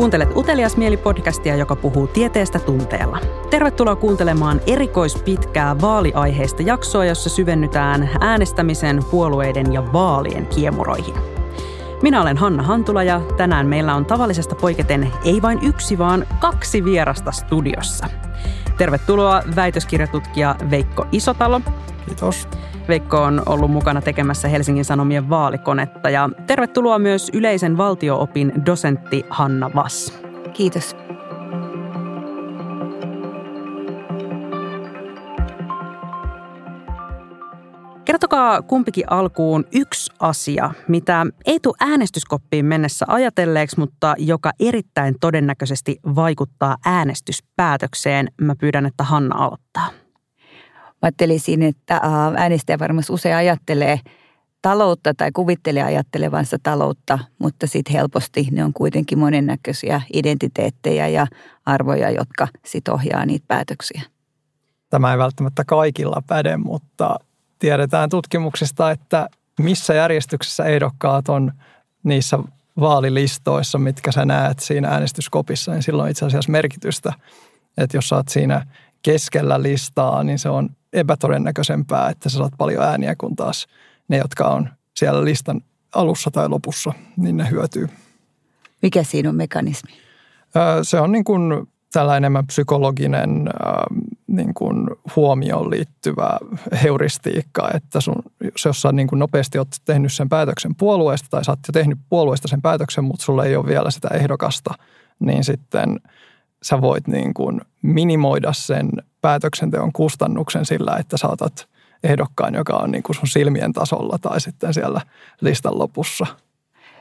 Kuuntelet Utelias mieli-podcastia, joka puhuu tieteestä tunteella. Tervetuloa kuuntelemaan erikoispitkää vaaliaiheista jaksoa, jossa syvennytään äänestämisen, puolueiden ja vaalien kiemuroihin. Minä olen Hanna Hantula ja tänään meillä on tavallisesta poiketen ei vain yksi, vaan kaksi vierasta studiossa. Tervetuloa väitöskirjatutkija Veikko Isotalo. Kiitos. Veikko on ollut mukana tekemässä Helsingin Sanomien vaalikonetta ja tervetuloa myös yleisen valtioopin dosentti Hanna Vass. Kiitos. Kertokaa kumpikin alkuun yksi asia, mitä ei tule äänestyskoppiin mennessä ajatelleeksi, mutta joka erittäin todennäköisesti vaikuttaa äänestyspäätökseen. Mä pyydän, että Hanna aloittaa. Ajattelisin, että äänestäjä varmasti usein ajattelee taloutta tai kuvittelee ajattelevansa taloutta, mutta sitten helposti ne on kuitenkin monennäköisiä identiteettejä ja arvoja, jotka sitten ohjaa niitä päätöksiä. Tämä ei välttämättä kaikilla päde, mutta tiedetään tutkimuksista, että missä järjestyksessä ehdokkaat on niissä vaalilistoissa, mitkä sä näet siinä äänestyskopissa, niin silloin itse asiassa merkitystä. Että jos sä oot siinä keskellä listaa, niin se on epätodennäköisempää, että sä saat paljon ääniä, kun taas ne, jotka on siellä listan alussa tai lopussa, niin ne hyötyy. Mikä siinä on mekanismi? Se on niin kuin tällä enemmän psykologinen niin kuin huomioon liittyvä heuristiikka, että sun, jos sä niin kuin nopeasti oot tehnyt sen päätöksen puolueesta tai sä oot jo tehnyt puolueesta sen päätöksen, mutta sulla ei ole vielä sitä ehdokasta, niin sitten sä voit niin kuin minimoida sen päätöksenteon kustannuksen sillä, että saatat ehdokkaan, joka on niin kuin sun silmien tasolla tai sitten siellä listan lopussa.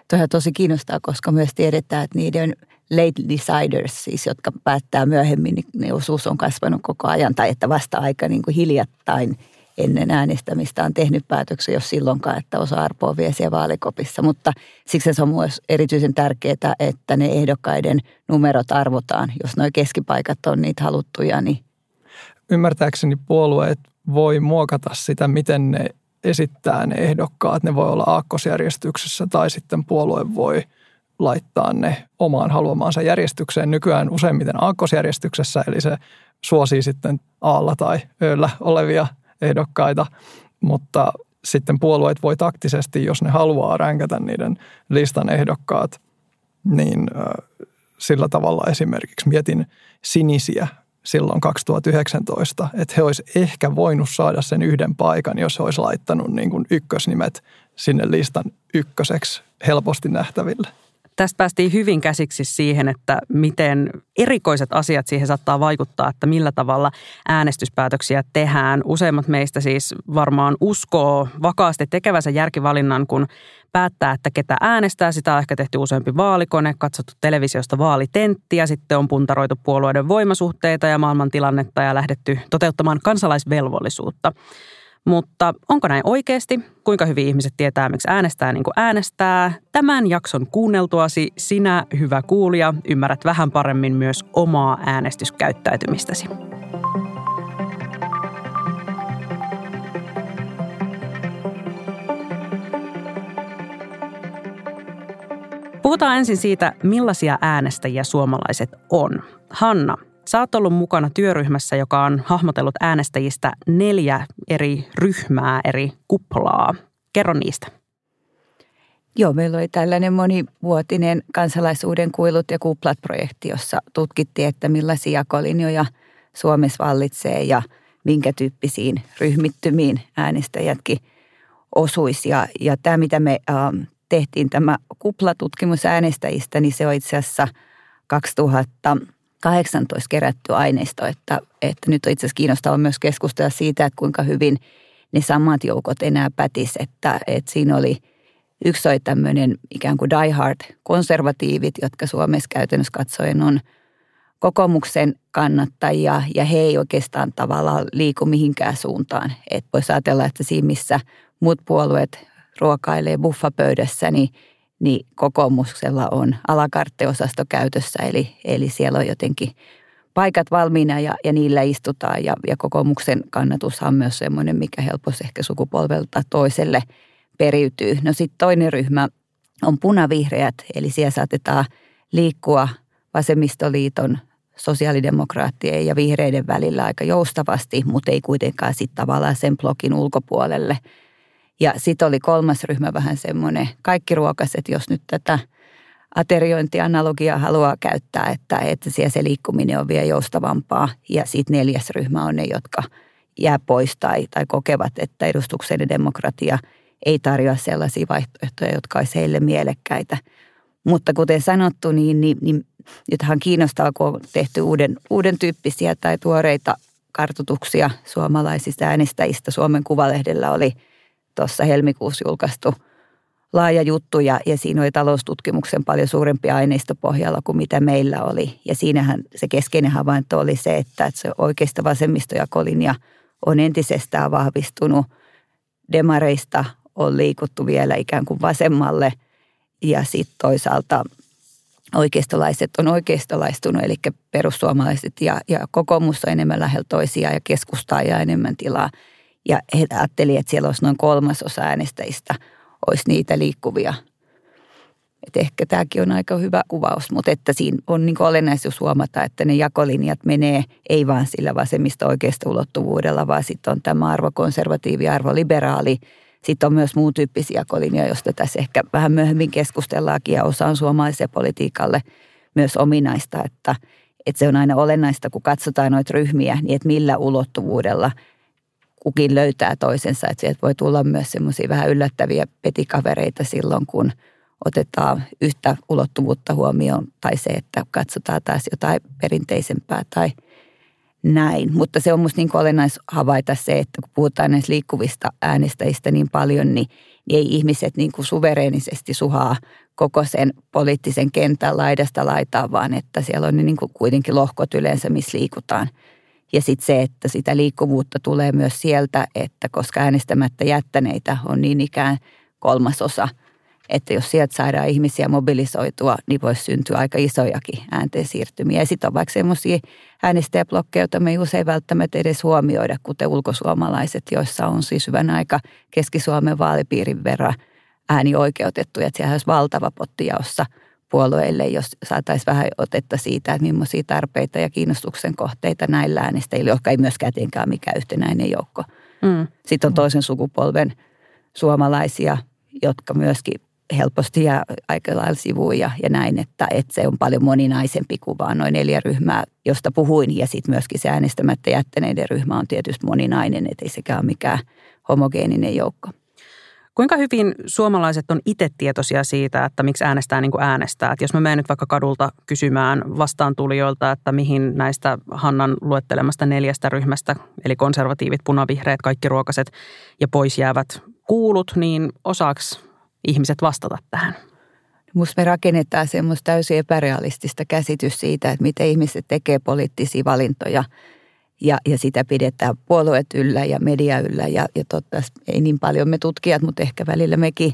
Tuohan tosi kiinnostaa, koska myös tiedetään, että niiden late deciders, siis jotka päättää myöhemmin, niin ne osuus on kasvanut koko ajan, tai että vasta aika niin kuin hiljattain ennen äänestämistä on tehnyt päätöksen, jos silloinkaan, että osa arpoa vie siellä vaalikopissa. Mutta siksi se on myös erityisen tärkeää, että ne ehdokkaiden numerot arvotaan. Jos nuo keskipaikat on niitä haluttuja, niin... Ymmärtääkseni puolueet voi muokata sitä, miten ne esittää ne ehdokkaat. Ne voi olla aakkosjärjestyksessä tai sitten puolue voi laittaa ne omaan haluamaansa järjestykseen. Nykyään useimmiten aakkosjärjestyksessä, eli se suosii sitten aalla tai öllä olevia ehdokkaita, mutta sitten puolueet voi taktisesti, jos ne haluaa ränkätä niiden listan ehdokkaat, niin sillä tavalla esimerkiksi mietin sinisiä silloin 2019, että he olisi ehkä voinut saada sen yhden paikan, jos he olisi laittanut niin kuin ykkösnimet sinne listan ykköseksi helposti nähtäville. Tästä päästiin hyvin käsiksi siihen, että miten erikoiset asiat siihen saattaa vaikuttaa, että millä tavalla äänestyspäätöksiä tehdään. Useimmat meistä siis varmaan uskoo vakaasti tekevänsä järkivalinnan, kun päättää, että ketä äänestää. Sitä on ehkä tehty useampi vaalikone, katsottu televisiosta vaalitenttiä, sitten on puntaroitu puolueiden voimasuhteita ja maailmantilannetta ja lähdetty toteuttamaan kansalaisvelvollisuutta. Mutta onko näin oikeasti? Kuinka hyvin ihmiset tietää, miksi äänestää niin kuin äänestää? Tämän jakson kuunneltuasi sinä, hyvä kuulija, ymmärrät vähän paremmin myös omaa äänestyskäyttäytymistäsi. Puhutaan ensin siitä, millaisia äänestäjiä suomalaiset on. Hanna, Sä oot ollut mukana työryhmässä, joka on hahmotellut äänestäjistä neljä eri ryhmää, eri kuplaa. Kerro niistä. Joo, meillä oli tällainen monivuotinen kansalaisuuden kuilut ja kuplat-projekti, jossa tutkittiin, että millaisia jakolinjoja Suomessa vallitsee ja minkä tyyppisiin ryhmittymiin äänestäjätkin osuisi. Ja, ja tämä, mitä me äh, tehtiin, tämä kuplatutkimus äänestäjistä, niin se on itse asiassa 2000 18 kerätty aineisto, että, että nyt on itse asiassa kiinnostavaa myös keskustella siitä, että kuinka hyvin ne samat joukot enää pätis, että, että siinä oli yksi oli tämmöinen ikään kuin diehard konservatiivit, jotka Suomessa käytännössä katsoen on kokoomuksen kannattajia ja he ei oikeastaan tavallaan liiku mihinkään suuntaan. Että voisi ajatella, että siinä missä muut puolueet ruokailee buffapöydässä, niin niin kokoomuksella on alakartteosasto käytössä, eli, eli siellä on jotenkin paikat valmiina ja, ja niillä istutaan. Ja, ja kokoomuksen kannatus on myös semmoinen, mikä helposti ehkä sukupolvelta toiselle periytyy. No sitten toinen ryhmä on punavihreät, eli siellä saatetaan liikkua vasemmistoliiton, sosiaalidemokraattien ja vihreiden välillä aika joustavasti, mutta ei kuitenkaan sitten tavallaan sen blokin ulkopuolelle. Ja sitten oli kolmas ryhmä vähän semmoinen kaikki ruokaset, jos nyt tätä ateriointianalogiaa haluaa käyttää, että, että siellä se liikkuminen on vielä joustavampaa. Ja sitten neljäs ryhmä on ne, jotka jää pois tai, tai kokevat, että edustuksellinen demokratia ei tarjoa sellaisia vaihtoehtoja, jotka olisi heille mielekkäitä. Mutta kuten sanottu, niin, niin, niin nythän kiinnostaa, kun on tehty uuden, uuden tyyppisiä tai tuoreita kartotuksia suomalaisista äänestäjistä. Suomen Kuvalehdellä oli tuossa helmikuussa julkaistu laaja juttu ja, ja siinä oli taloustutkimuksen paljon suurempi aineisto pohjalla kuin mitä meillä oli. Ja siinähän se keskeinen havainto oli se, että, se oikeista vasemmistojakolinja on entisestään vahvistunut. Demareista on liikuttu vielä ikään kuin vasemmalle ja sitten toisaalta oikeistolaiset on oikeistolaistunut, eli perussuomalaiset ja, ja kokoomus on enemmän lähellä toisiaan ja keskustaa ja enemmän tilaa. Ja he ajattelivat, että siellä olisi noin kolmasosa äänestäjistä olisi niitä liikkuvia. Et ehkä tämäkin on aika hyvä kuvaus, mutta että siinä on niin olennaisuus huomata, että ne jakolinjat menee ei vaan sillä vasemmista oikeasta ulottuvuudella, vaan sitten on tämä arvokonservatiivi, arvoliberaali – sitten on myös muun tyyppisiä jakolinjoja, joista tässä ehkä vähän myöhemmin keskustellaankin ja osa on suomalaiselle politiikalle myös ominaista, että, että se on aina olennaista, kun katsotaan noita ryhmiä, niin että millä ulottuvuudella kukin löytää toisensa. Että sieltä voi tulla myös semmoisia vähän yllättäviä petikavereita silloin, kun otetaan yhtä ulottuvuutta huomioon tai se, että katsotaan taas jotain perinteisempää tai – näin. Mutta se on minusta niin olennais havaita se, että kun puhutaan näistä liikkuvista äänestäjistä niin paljon, niin, niin ei ihmiset niin kuin suvereenisesti suhaa koko sen poliittisen kentän laidasta laitaa, vaan että siellä on niin kuin kuitenkin lohkot yleensä, missä liikutaan. Ja sitten se, että sitä liikkuvuutta tulee myös sieltä, että koska äänestämättä jättäneitä on niin ikään kolmasosa – että jos sieltä saadaan ihmisiä mobilisoitua, niin voisi syntyä aika isojakin äänteen siirtymiä. Ja sitten on vaikka semmoisia äänestäjäblokkeja, joita me ei usein välttämättä edes huomioida, kuten ulkosuomalaiset, joissa on siis hyvän aika Keski-Suomen vaalipiirin verran äänioikeutettuja. Että siellä olisi valtava potti jaossa puolueille, jos saataisiin vähän otetta siitä, että millaisia tarpeita ja kiinnostuksen kohteita näillä äänestäjillä, jotka ei myöskään tietenkään mikään yhtenäinen joukko. Mm. Sitten on toisen sukupolven suomalaisia, jotka myöskin helposti ja aika lailla sivuun ja, ja näin, että, että se on paljon moninaisempi kuin vaan noin neljä ryhmää, josta puhuin. Ja sitten myöskin se äänestämättä jättäneiden ryhmä on tietysti moninainen, että ei sekään ole mikään homogeeninen joukko. Kuinka hyvin suomalaiset on itse tietoisia siitä, että miksi äänestää niin kuin äänestää? Että jos mä menen nyt vaikka kadulta kysymään vastaantulijoilta, että mihin näistä Hannan luettelemasta neljästä ryhmästä, eli konservatiivit, punavihreät, kaikki ruokaset ja pois jäävät kuulut, niin osaaks ihmiset vastata tähän? Minusta me rakennetaan semmoista täysin epärealistista käsitys siitä, että miten ihmiset tekee poliittisia valintoja ja, ja sitä pidetään puolueet yllä ja media yllä ja, ja totta, ei niin paljon me tutkijat, mutta ehkä välillä mekin.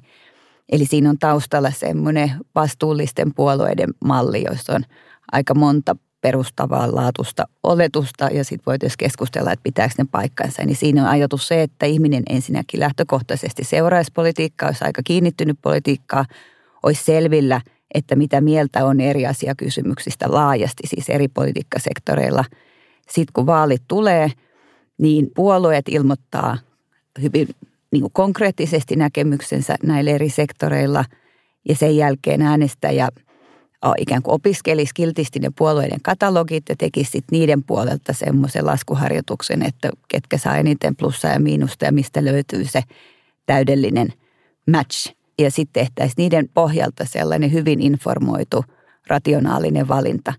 Eli siinä on taustalla semmoinen vastuullisten puolueiden malli, jossa on aika monta perustavaa laatusta oletusta ja sitten voitaisiin keskustella, että pitääkö ne paikkansa. Niin siinä on ajatus se, että ihminen ensinnäkin lähtökohtaisesti seuraisi politiikkaa, olisi aika kiinnittynyt politiikkaa, olisi selvillä, että mitä mieltä on eri asiakysymyksistä laajasti, siis eri politiikkasektoreilla. Sitten kun vaalit tulee, niin puolueet ilmoittaa hyvin niin kuin konkreettisesti näkemyksensä näillä eri sektoreilla ja sen jälkeen äänestäjä – ikään kuin opiskelisi kiltisti ne puolueiden katalogit ja tekisi sit niiden puolelta semmoisen laskuharjoituksen, että ketkä saa eniten plussaa ja miinusta ja mistä löytyy se täydellinen match. Ja sitten tehtäisiin niiden pohjalta sellainen hyvin informoitu, rationaalinen valinta.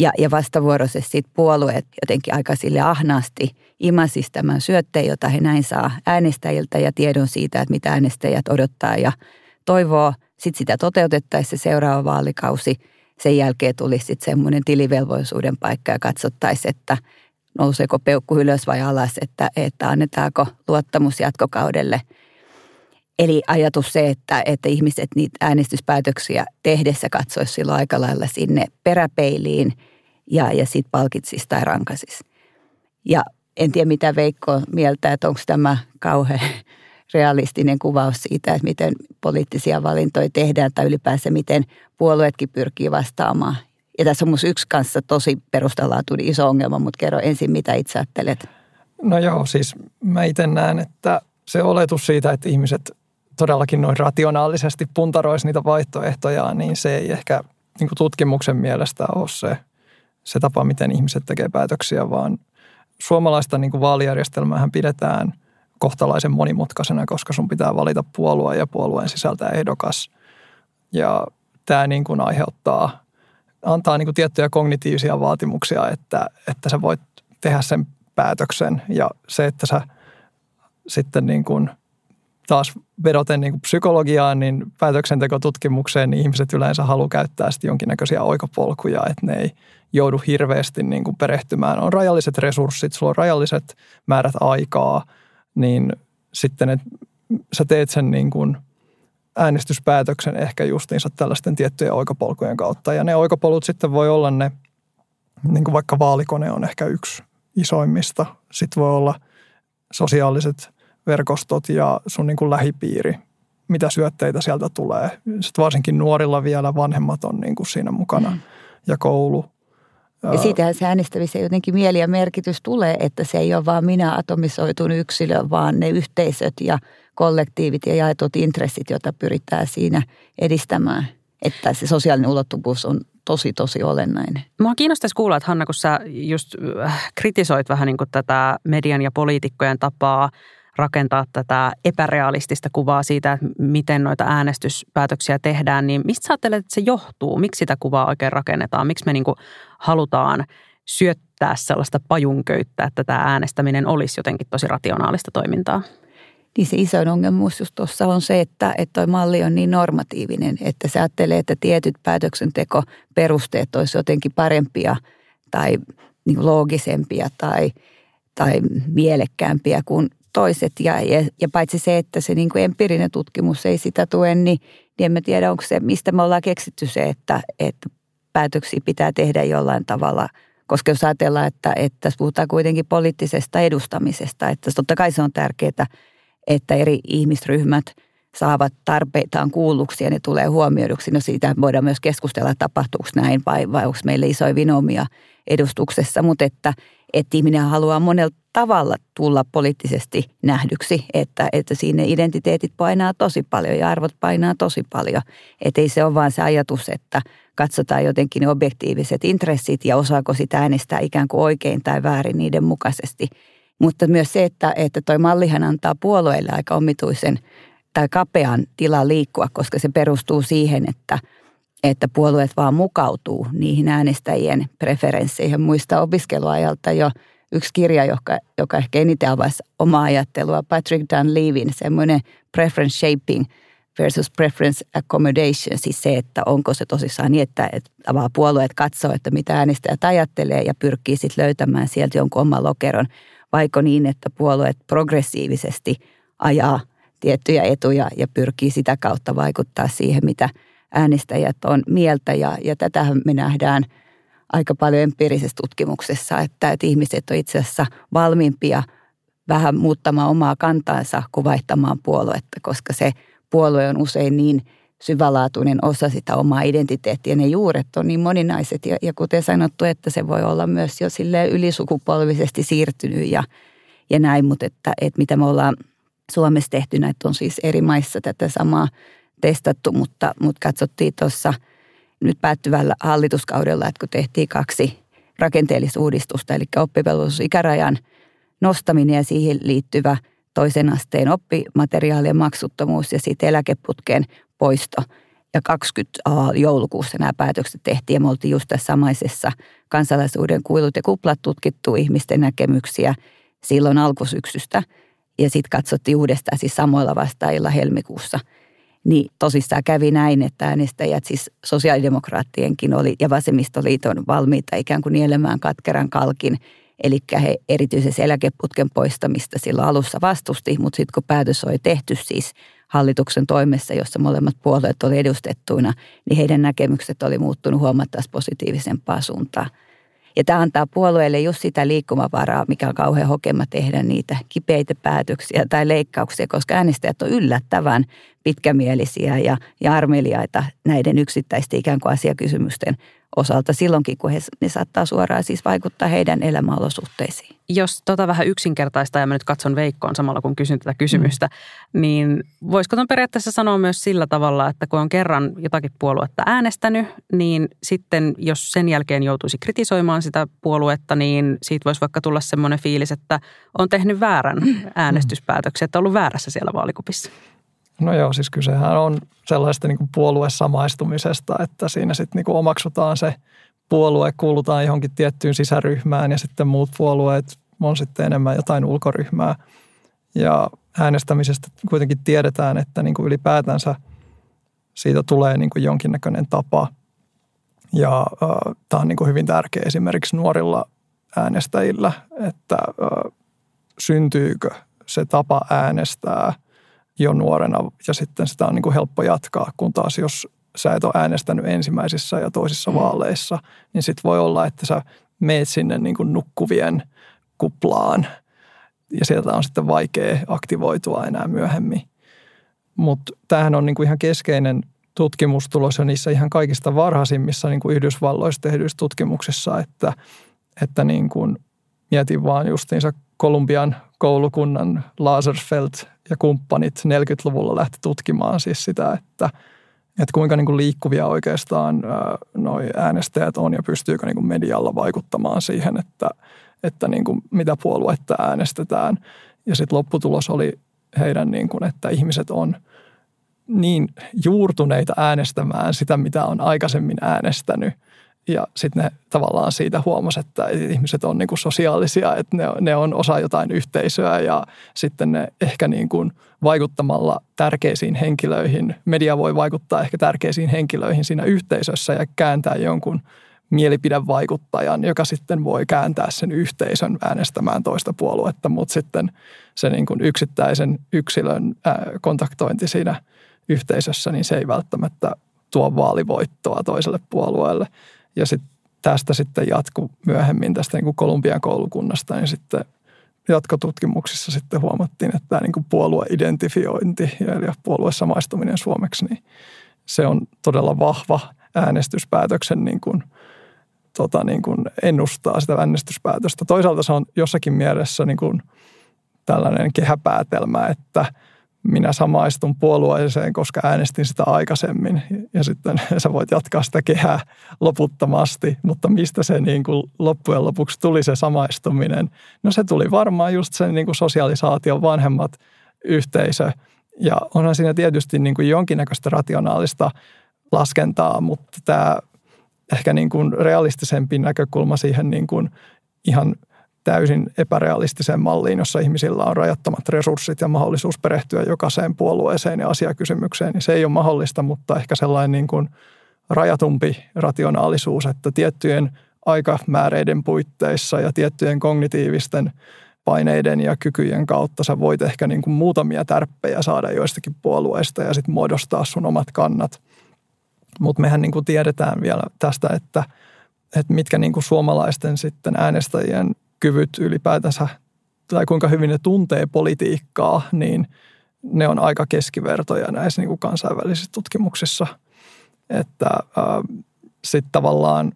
Ja, ja vastavuoroisesti sit puolueet jotenkin aika sille ahnaasti imasis tämän syötteen, jota he näin saa äänestäjiltä ja tiedon siitä, että mitä äänestäjät odottaa ja toivoo – sitten sitä toteutettaisiin se seuraava vaalikausi. Sen jälkeen tulisi sitten semmoinen tilivelvollisuuden paikka ja katsottaisiin, että nouseeko peukku ylös vai alas, että, että annetaanko luottamus jatkokaudelle. Eli ajatus se, että, että ihmiset niitä äänestyspäätöksiä tehdessä katsoisi silloin aika lailla sinne peräpeiliin ja, ja sitten palkitsisi tai rankaisisi. Ja en tiedä mitä Veikko mieltä, että onko tämä kauhean realistinen kuvaus siitä, että miten poliittisia valintoja tehdään tai ylipäänsä miten puolueetkin pyrkii vastaamaan Ja tässä on myös yksi kanssa tosi perustalaatuinen iso ongelma, mutta kerro ensin, mitä itse ajattelet. No joo, siis mä itse näen, että se oletus siitä, että ihmiset todellakin noin rationaalisesti puntaroisi niitä vaihtoehtoja, niin se ei ehkä niin kuin tutkimuksen mielestä ole se, se tapa, miten ihmiset tekee päätöksiä, vaan suomalaista niin vaalijärjestelmää pidetään kohtalaisen monimutkaisena, koska sun pitää valita puolue ja puolueen sisältä ehdokas. Ja tämä niin kuin aiheuttaa, antaa niin kuin tiettyjä kognitiivisia vaatimuksia, että, että sä voit tehdä sen päätöksen ja se, että sä sitten niin kuin taas vedoten niin psykologiaan, niin päätöksentekotutkimukseen niin ihmiset yleensä haluaa käyttää sitten jonkinnäköisiä oikopolkuja, että ne ei joudu hirveästi niin kuin perehtymään. On rajalliset resurssit, sulla on rajalliset määrät aikaa, niin sitten että sä teet sen niin kuin äänestyspäätöksen ehkä justiinsa tällaisten tiettyjen oikopolkujen kautta. Ja ne oikopolut sitten voi olla ne, niin kuin vaikka vaalikone on ehkä yksi isoimmista. Sitten voi olla sosiaaliset verkostot ja sun niin kuin lähipiiri, mitä syötteitä sieltä tulee. Sitten varsinkin nuorilla vielä vanhemmat on niin kuin siinä mukana mm. ja koulu. Ja siitähän se äänestämisen jotenkin mieli ja merkitys tulee, että se ei ole vaan minä atomisoitun yksilö, vaan ne yhteisöt ja kollektiivit ja jaetut intressit, joita pyritään siinä edistämään. Että se sosiaalinen ulottuvuus on tosi, tosi olennainen. Mua kiinnostaisi kuulla, että Hanna, kun sä just äh, kritisoit vähän niin kuin tätä median ja poliitikkojen tapaa rakentaa tätä epärealistista kuvaa siitä, että miten noita äänestyspäätöksiä tehdään, niin mistä sä ajattelet, että se johtuu? Miksi sitä kuvaa oikein rakennetaan? Miksi me niin kuin halutaan syöttää sellaista pajunköyttä, että tämä äänestäminen olisi jotenkin tosi rationaalista toimintaa? Niin se isoin ongelmuus just tuossa on se, että, että toi malli on niin normatiivinen, että se ajattelee, että tietyt päätöksentekoperusteet olisi jotenkin parempia tai niin loogisempia tai, tai mielekkäämpiä kuin toiset. Ja, ja, ja paitsi se, että se niin kuin empiirinen tutkimus ei sitä tue, niin, niin en mä tiedä, onko se, mistä me ollaan keksitty se, että, että päätöksiä pitää tehdä jollain tavalla. Koska jos ajatellaan, että, että tässä puhutaan kuitenkin poliittisesta edustamisesta, että totta kai se on tärkeää, että eri ihmisryhmät saavat tarpeitaan kuulluksi ja ne tulee huomioiduksi. No siitä voidaan myös keskustella, tapahtuuko näin vai, vai onko meillä isoja vinomia edustuksessa, mutta että, että ihminen haluaa monella tavalla tulla poliittisesti nähdyksi, että, että siinä identiteetit painaa tosi paljon ja arvot painaa tosi paljon. Että ei se ole vaan se ajatus, että katsotaan jotenkin ne objektiiviset intressit ja osaako sitä äänestää ikään kuin oikein tai väärin niiden mukaisesti. Mutta myös se, että, että toi mallihan antaa puolueille aika omituisen tai kapean tilan liikkua, koska se perustuu siihen, että – että puolueet vaan mukautuu niihin äänestäjien preferensseihin. Muista opiskeluajalta jo yksi kirja, joka, joka ehkä eniten avasi omaa ajattelua, Patrick Dunleavin, semmoinen preference shaping versus preference accommodation, siis se, että onko se tosissaan niin, että, että puolueet katsoo, että mitä äänestäjät ajattelee ja pyrkii sitten löytämään sieltä jonkun oman lokeron, vaiko niin, että puolueet progressiivisesti ajaa tiettyjä etuja ja pyrkii sitä kautta vaikuttaa siihen, mitä – äänestäjät on mieltä ja, ja tätähän me nähdään aika paljon empiirisessä tutkimuksessa, että, että ihmiset on itse asiassa valmiimpia vähän muuttamaan omaa kantaansa kuin vaihtamaan puoluetta, koska se puolue on usein niin syvälaatuinen osa sitä omaa identiteettiä. Ne juuret on niin moninaiset ja, ja kuten sanottu, että se voi olla myös jo ylisukupolvisesti siirtynyt ja, ja näin, mutta että, että mitä me ollaan Suomessa tehty, näitä on siis eri maissa tätä samaa testattu, mutta, mutta katsottiin tuossa nyt päättyvällä hallituskaudella, että kun tehtiin kaksi rakenteellista eli oppivelvollisuusikärajan nostaminen ja siihen liittyvä toisen asteen oppimateriaalien maksuttomuus ja sitten eläkeputken poisto. Ja 20 joulukuussa nämä päätökset tehtiin ja me oltiin just tässä samaisessa kansalaisuuden kuilut ja kuplat tutkittu ihmisten näkemyksiä silloin alkusyksystä. Ja sitten katsottiin uudestaan siis samoilla vastaajilla helmikuussa – niin tosissaan kävi näin, että äänestäjät siis sosiaalidemokraattienkin oli ja vasemmistoliiton valmiita ikään kuin nielemään katkeran kalkin. Eli he erityisesti eläkeputken poistamista silloin alussa vastusti, mutta sitten kun päätös oli tehty siis hallituksen toimessa, jossa molemmat puolueet oli edustettuina, niin heidän näkemykset oli muuttunut huomattavasti positiivisempaa suuntaan. Ja tämä antaa puolueelle just sitä liikkumavaraa, mikä on kauhean hokema tehdä niitä kipeitä päätöksiä tai leikkauksia, koska äänestäjät on yllättävän pitkämielisiä ja, ja armeliaita näiden yksittäisten ikään kuin asiakysymysten osalta silloinkin, kun he, ne saattaa suoraan siis vaikuttaa heidän elämäolosuhteisiin. Jos tota vähän yksinkertaista ja mä nyt katson Veikkoon samalla kun kysyn tätä kysymystä, mm. niin voisiko ton periaatteessa sanoa myös sillä tavalla, että kun on kerran jotakin puoluetta äänestänyt, niin sitten jos sen jälkeen joutuisi kritisoimaan sitä puoluetta, niin siitä voisi vaikka tulla semmoinen fiilis, että on tehnyt väärän mm. äänestyspäätöksen, että on ollut väärässä siellä vaalikupissa. No joo, siis kysehän on sellaista niin puoluesamaistumisesta, että siinä sitten niin omaksutaan se puolue, kuulutaan johonkin tiettyyn sisäryhmään ja sitten muut puolueet on sitten enemmän jotain ulkoryhmää. Ja äänestämisestä kuitenkin tiedetään, että niin kuin ylipäätänsä siitä tulee niin kuin jonkinnäköinen tapa. Ja äh, tämä on niin kuin hyvin tärkeä esimerkiksi nuorilla äänestäjillä, että äh, syntyykö se tapa äänestää – jo nuorena ja sitten sitä on niin kuin helppo jatkaa, kun taas jos sä et ole äänestänyt ensimmäisissä ja toisissa mm. vaaleissa, niin sitten voi olla, että sä meet sinne niin kuin nukkuvien kuplaan ja sieltä on sitten vaikea aktivoitua enää myöhemmin. Mutta tämähän on niin kuin ihan keskeinen tutkimustulos ja niissä ihan kaikista varhaisimmissa niin kuin Yhdysvalloissa tehdyissä tutkimuksissa, että, että niin kuin mietin vaan justiinsa Kolumbian koulukunnan Laserfeld ja kumppanit 40-luvulla lähti tutkimaan siis sitä, että, että kuinka niin kuin liikkuvia oikeastaan noi äänestäjät on ja pystyykö niin kuin medialla vaikuttamaan siihen, että, että niin kuin mitä puoluetta äänestetään. Ja sitten lopputulos oli heidän, niin kuin, että ihmiset on niin juurtuneita äänestämään sitä, mitä on aikaisemmin äänestänyt – ja sitten ne tavallaan siitä huomasi, että ihmiset on niin kuin sosiaalisia, että ne, ne on osa jotain yhteisöä ja sitten ne ehkä niin kuin vaikuttamalla tärkeisiin henkilöihin, media voi vaikuttaa ehkä tärkeisiin henkilöihin siinä yhteisössä ja kääntää jonkun mielipidevaikuttajan, joka sitten voi kääntää sen yhteisön äänestämään toista puoluetta, mutta sitten se niin kuin yksittäisen yksilön kontaktointi siinä yhteisössä, niin se ei välttämättä tuo vaalivoittoa toiselle puolueelle. Ja sit tästä sitten jatku myöhemmin tästä niin kuin Kolumbian koulukunnasta, niin sitten jatkotutkimuksissa sitten huomattiin, että tämä niin kuin puolueidentifiointi eli puoluesamaistuminen suomeksi, niin se on todella vahva äänestyspäätöksen niin kuin, tota, niin kuin ennustaa sitä äänestyspäätöstä. Toisaalta se on jossakin mielessä niin kuin tällainen kehäpäätelmä, että – minä samaistun puolueeseen, koska äänestin sitä aikaisemmin. Ja sitten sä voit jatkaa sitä kehää loputtomasti, mutta mistä se niin kuin loppujen lopuksi tuli se samaistuminen? No se tuli varmaan just sen niin kuin sosialisaation vanhemmat yhteisö. Ja onhan siinä tietysti niin kuin jonkinnäköistä rationaalista laskentaa, mutta tämä ehkä niin kuin realistisempi näkökulma siihen niin kuin ihan – täysin epärealistiseen malliin, jossa ihmisillä on rajattomat resurssit ja mahdollisuus perehtyä jokaiseen puolueeseen ja asiakysymykseen, niin se ei ole mahdollista, mutta ehkä sellainen niin kuin rajatumpi rationaalisuus, että tiettyjen aikamääreiden puitteissa ja tiettyjen kognitiivisten paineiden ja kykyjen kautta sä voit ehkä niin kuin muutamia tärppejä saada joistakin puolueista ja sitten muodostaa sun omat kannat. Mutta mehän niin kuin tiedetään vielä tästä, että, että mitkä niin kuin suomalaisten sitten äänestäjien kyvyt ylipäätänsä tai kuinka hyvin ne tuntee politiikkaa, niin ne on aika keskivertoja näissä niin kuin kansainvälisissä tutkimuksissa. Että sitten tavallaan,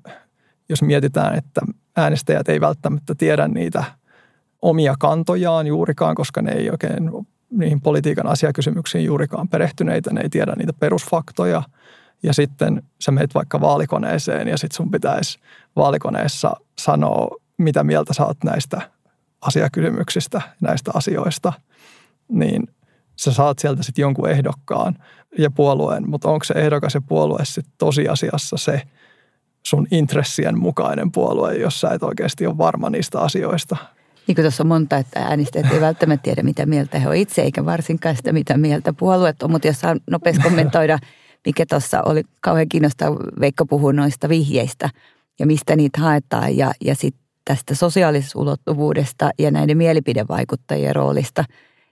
jos mietitään, että äänestäjät ei välttämättä tiedä niitä omia kantojaan juurikaan, koska ne ei oikein niihin politiikan asiakysymyksiin juurikaan perehtyneitä, ne ei tiedä niitä perusfaktoja. Ja sitten sä meet vaikka vaalikoneeseen ja sitten sun pitäisi vaalikoneessa sanoa mitä mieltä sä oot näistä asiakysymyksistä, näistä asioista, niin sä saat sieltä sitten jonkun ehdokkaan ja puolueen, mutta onko se ehdokas ja puolue sitten tosiasiassa se sun intressien mukainen puolue, jos sä et oikeasti ole varma niistä asioista? Niin kuin tuossa on monta, että äänestäjät ei välttämättä tiedä, mitä mieltä he on itse, eikä varsinkaan sitä, mitä mieltä puolueet on. Mutta jos saan nopeasti kommentoida, mikä tuossa oli kauhean kiinnostava, Veikko puhui noista vihjeistä ja mistä niitä haetaan ja, ja sitten tästä sosiaalisesta ulottuvuudesta ja näiden mielipidevaikuttajien roolista.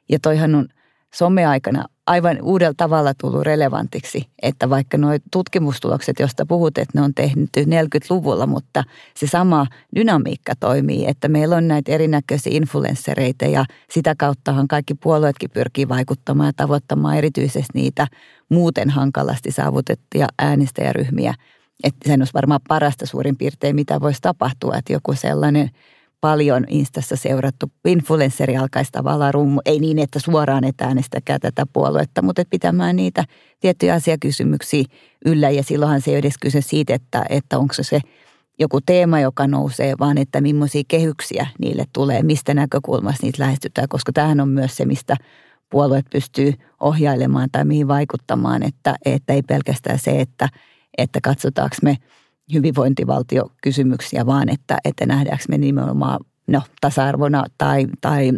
Ja toihan on someaikana aivan uudella tavalla tullut relevantiksi, että vaikka nuo tutkimustulokset, joista puhut, että ne on tehty 40-luvulla, mutta se sama dynamiikka toimii, että meillä on näitä erinäköisiä influenssereita ja sitä kauttahan kaikki puolueetkin pyrkii vaikuttamaan ja tavoittamaan erityisesti niitä muuten hankalasti saavutettuja äänestäjäryhmiä – Että sen olisi varmaan parasta suurin piirtein, mitä voisi tapahtua, että joku sellainen paljon Instassa seurattu influensseri alkaisi tavallaan rummu, ei niin, että suoraan et äänestäkää tätä puoluetta, mutta että pitämään niitä tiettyjä asiakysymyksiä yllä. Ja silloinhan se ei edes kyse siitä, että, että onko se joku teema, joka nousee, vaan että millaisia kehyksiä niille tulee, mistä näkökulmasta niitä lähestytään, koska tämähän on myös se, mistä puolueet pystyy ohjailemaan tai mihin vaikuttamaan, että, että ei pelkästään se, että, että katsotaanko me hyvinvointivaltiokysymyksiä, vaan että, että nähdäänkö me nimenomaan no, tasa-arvona tai, tai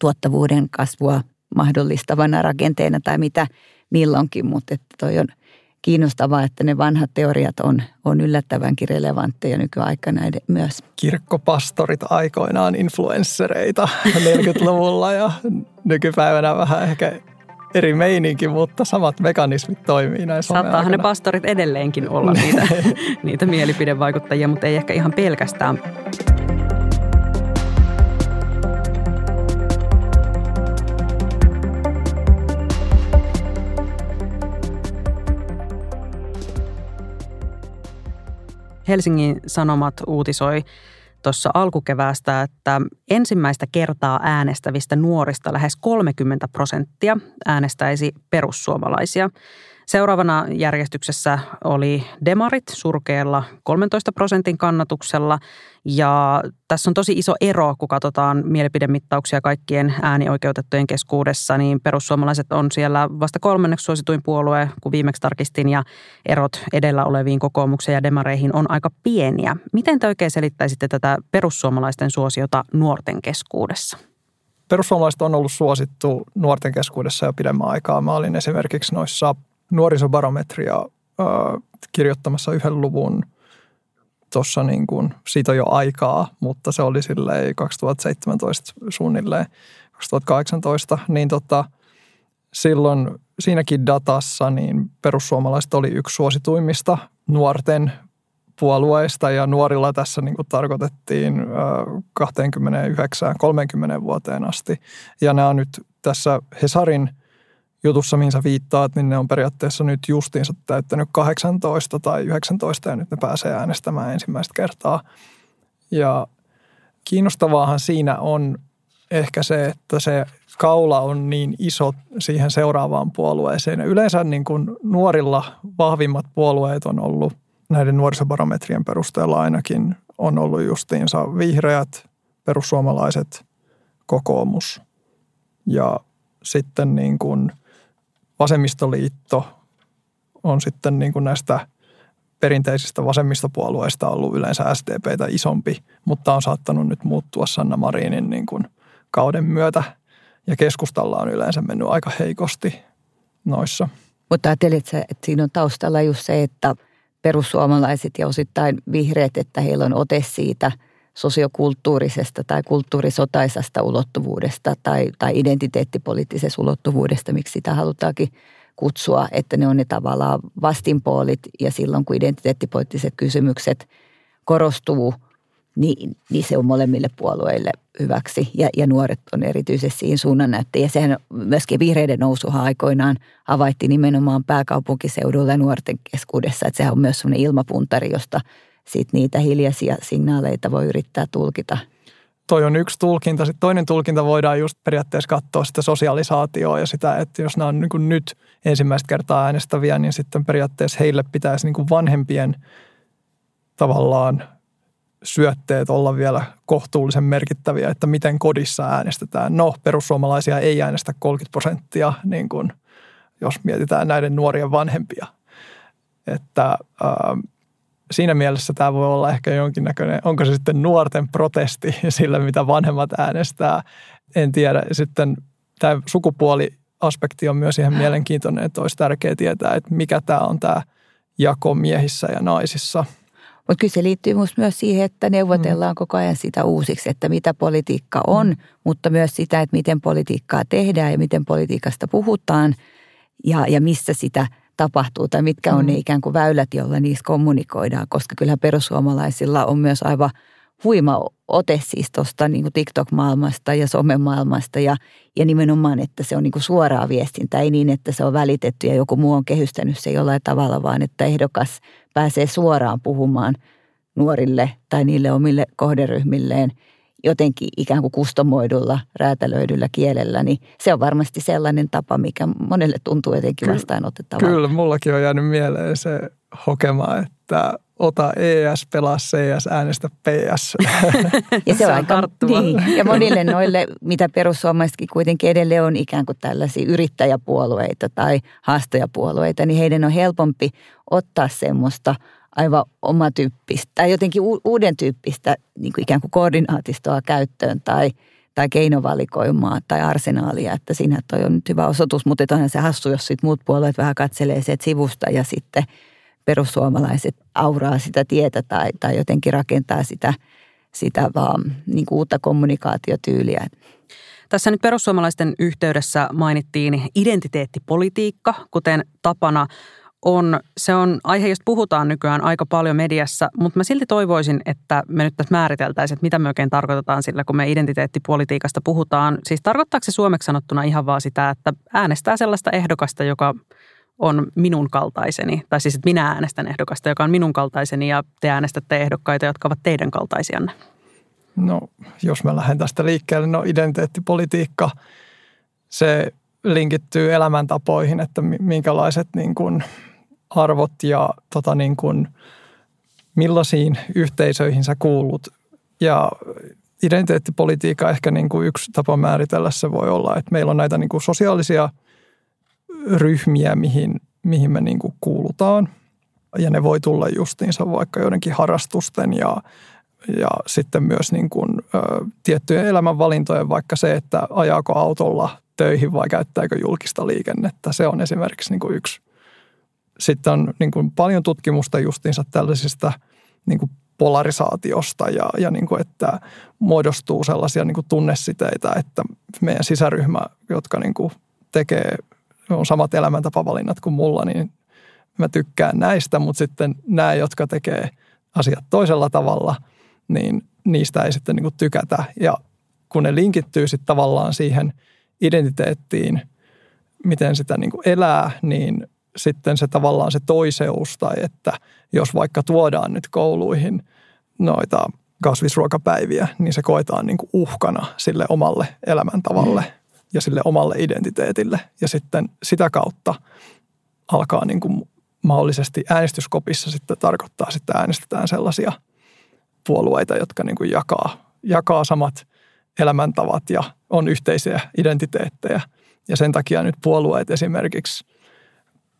tuottavuuden kasvua mahdollistavana rakenteena tai mitä milloinkin, mutta että toi on – kiinnostavaa, että ne vanhat teoriat on, on yllättävänkin relevantteja nykyaikana myös. Kirkkopastorit aikoinaan influenssereita 40-luvulla ja nykypäivänä vähän ehkä eri meininki, mutta samat mekanismit toimii näissä Saattaahan ne pastorit edelleenkin olla niitä, niitä mielipidevaikuttajia, mutta ei ehkä ihan pelkästään. Helsingin Sanomat uutisoi tuossa alkukeväästä, että ensimmäistä kertaa äänestävistä nuorista lähes 30 prosenttia äänestäisi perussuomalaisia. Seuraavana järjestyksessä oli Demarit surkeella 13 prosentin kannatuksella ja tässä on tosi iso ero, kun katsotaan mielipidemittauksia kaikkien äänioikeutettujen keskuudessa, niin perussuomalaiset on siellä vasta kolmanneksi suosituin puolue, kun viimeksi tarkistin, ja erot edellä oleviin kokoomukseen ja demareihin on aika pieniä. Miten te oikein selittäisitte tätä perussuomalaisten suosiota nuorten keskuudessa? Perussuomalaiset on ollut suosittu nuorten keskuudessa jo pidemmän aikaa. Mä olin esimerkiksi noissa nuorisobarometria kirjoittamassa yhden luvun tuossa niin kuin, siitä on jo aikaa, mutta se oli silleen 2017 suunnilleen 2018, niin tota, silloin siinäkin datassa niin perussuomalaiset oli yksi suosituimmista nuorten puolueista ja nuorilla tässä niin kuin tarkoitettiin 29-30 vuoteen asti. Ja nämä on nyt tässä Hesarin – jutussa, mihin sä viittaat, niin ne on periaatteessa nyt justiinsa täyttänyt 18 tai 19 ja nyt ne pääsee äänestämään ensimmäistä kertaa. Ja kiinnostavaahan siinä on ehkä se, että se kaula on niin iso siihen seuraavaan puolueeseen. Yleensä niin kuin nuorilla vahvimmat puolueet on ollut näiden nuorisobarometrien perusteella ainakin on ollut justiinsa vihreät, perussuomalaiset, kokoomus ja sitten niin kuin – vasemmistoliitto on sitten niin kuin näistä perinteisistä vasemmistopuolueista ollut yleensä SDPtä isompi, mutta on saattanut nyt muuttua Sanna Marinin niin kuin kauden myötä. Ja keskustalla on yleensä mennyt aika heikosti noissa. Mutta ajattelit sä, että siinä on taustalla just se, että perussuomalaiset ja osittain vihreät, että heillä on ote siitä – sosiokulttuurisesta tai kulttuurisotaisesta ulottuvuudesta tai, tai identiteettipoliittisesta ulottuvuudesta, miksi sitä halutaankin kutsua, että ne on ne tavallaan vastinpoolit ja silloin kun identiteettipoliittiset kysymykset korostuu, niin, niin se on molemmille puolueille hyväksi ja, ja nuoret on erityisesti siinä suunnannäyttäjiä. Sehän myöskin vihreiden nousuhan aikoinaan havaittiin nimenomaan pääkaupunkiseudulla ja nuorten keskuudessa, että sehän on myös sellainen ilmapuntari, josta – sitten niitä hiljaisia signaaleita voi yrittää tulkita. Toi on yksi tulkinta. Sitten toinen tulkinta voidaan just periaatteessa katsoa sitä sosialisaatioa ja sitä, että jos nämä on niin nyt ensimmäistä kertaa äänestäviä, niin sitten periaatteessa heille pitäisi niin kuin vanhempien tavallaan syötteet olla vielä kohtuullisen merkittäviä, että miten kodissa äänestetään. No, perussuomalaisia ei äänestä 30 prosenttia, niin kuin, jos mietitään näiden nuorien vanhempia. Että ähm, siinä mielessä tämä voi olla ehkä jonkinnäköinen, onko se sitten nuorten protesti sillä, mitä vanhemmat äänestää. En tiedä. Sitten tämä sukupuoliaspekti on myös ihan mielenkiintoinen, että olisi tärkeää tietää, että mikä tämä on tämä jako miehissä ja naisissa. Mutta kyllä se liittyy myös siihen, että neuvotellaan mm. koko ajan sitä uusiksi, että mitä politiikka on, mm. mutta myös sitä, että miten politiikkaa tehdään ja miten politiikasta puhutaan ja, ja missä sitä – tapahtuu tai mitkä on mm. ne ikään kuin väylät, joilla niissä kommunikoidaan, koska kyllähän perussuomalaisilla on myös aivan huima ote siis tuosta niin TikTok-maailmasta ja somemaailmasta ja, ja nimenomaan, että se on niin kuin suoraa viestintää, ei niin, että se on välitetty ja joku muu on kehystänyt se jollain tavalla, vaan että ehdokas pääsee suoraan puhumaan nuorille tai niille omille kohderyhmilleen jotenkin ikään kuin kustomoidulla, räätälöidyllä kielellä, niin se on varmasti sellainen tapa, mikä monelle tuntuu jotenkin vastaanotettavaa. Kyllä, mullakin on jäänyt mieleen se hokema, että ota ES, pelaa CS, äänestä PS. ja se, se on aika, niin, ja monille noille, mitä perussuomalaisetkin kuitenkin edelleen on ikään kuin tällaisia yrittäjäpuolueita tai haastajapuolueita, niin heidän on helpompi ottaa semmoista aivan omatyyppistä tai jotenkin uuden tyyppistä niin kuin ikään kuin koordinaatistoa käyttöön tai, tai keinovalikoimaa tai arsenaalia, että siinä toi on nyt hyvä osoitus, mutta onhan se hassu, jos sit muut puolueet vähän katselee sieltä sivusta ja sitten – perussuomalaiset auraa sitä tietä tai, tai jotenkin rakentaa sitä, sitä vaan niin kuin uutta kommunikaatiotyyliä. Tässä nyt perussuomalaisten yhteydessä mainittiin identiteettipolitiikka, kuten tapana on, se on aihe, josta puhutaan nykyään aika paljon mediassa, mutta mä silti toivoisin, että me nyt tässä määriteltäisiin, että mitä me oikein tarkoitetaan sillä, kun me identiteettipolitiikasta puhutaan. Siis tarkoittaako se suomeksi sanottuna ihan vaan sitä, että äänestää sellaista ehdokasta, joka on minun kaltaiseni, tai siis että minä äänestän ehdokasta, joka on minun kaltaiseni ja te äänestätte ehdokkaita, jotka ovat teidän kaltaisianne? No, jos mä lähden tästä liikkeelle, no identiteettipolitiikka, se linkittyy elämäntapoihin, että minkälaiset niin kuin arvot ja tota niin kuin, millaisiin yhteisöihin sä kuulut. Ja identiteettipolitiikka ehkä niin kuin yksi tapa määritellä se voi olla, että meillä on näitä niin kuin sosiaalisia – ryhmiä, mihin, mihin me niin kuin kuulutaan. Ja ne voi tulla justiinsa vaikka joidenkin harrastusten ja, ja sitten myös niin kuin, ö, tiettyjen elämänvalintojen, vaikka se, että ajaako autolla töihin vai käyttääkö julkista liikennettä. Se on esimerkiksi niin kuin yksi. Sitten on niin kuin paljon tutkimusta justiinsa tällaisista niin kuin polarisaatiosta ja, ja niin kuin, että muodostuu sellaisia niin kuin tunnesiteitä, että meidän sisäryhmä, jotka niin kuin tekee on samat elämäntapavalinnat kuin mulla, niin mä tykkään näistä, mutta sitten nämä, jotka tekee asiat toisella tavalla, niin niistä ei sitten niin kuin tykätä. Ja kun ne linkittyy sitten tavallaan siihen identiteettiin, miten sitä niin kuin elää, niin sitten se tavallaan se toiseus tai että jos vaikka tuodaan nyt kouluihin noita kasvisruokapäiviä, niin se koetaan niin kuin uhkana sille omalle elämäntavalle. Mm ja sille omalle identiteetille. Ja sitten sitä kautta alkaa niin kuin mahdollisesti äänestyskopissa sitten tarkoittaa, että äänestetään sellaisia puolueita, jotka niin kuin jakaa, jakaa samat elämäntavat ja on yhteisiä identiteettejä. Ja sen takia nyt puolueet esimerkiksi –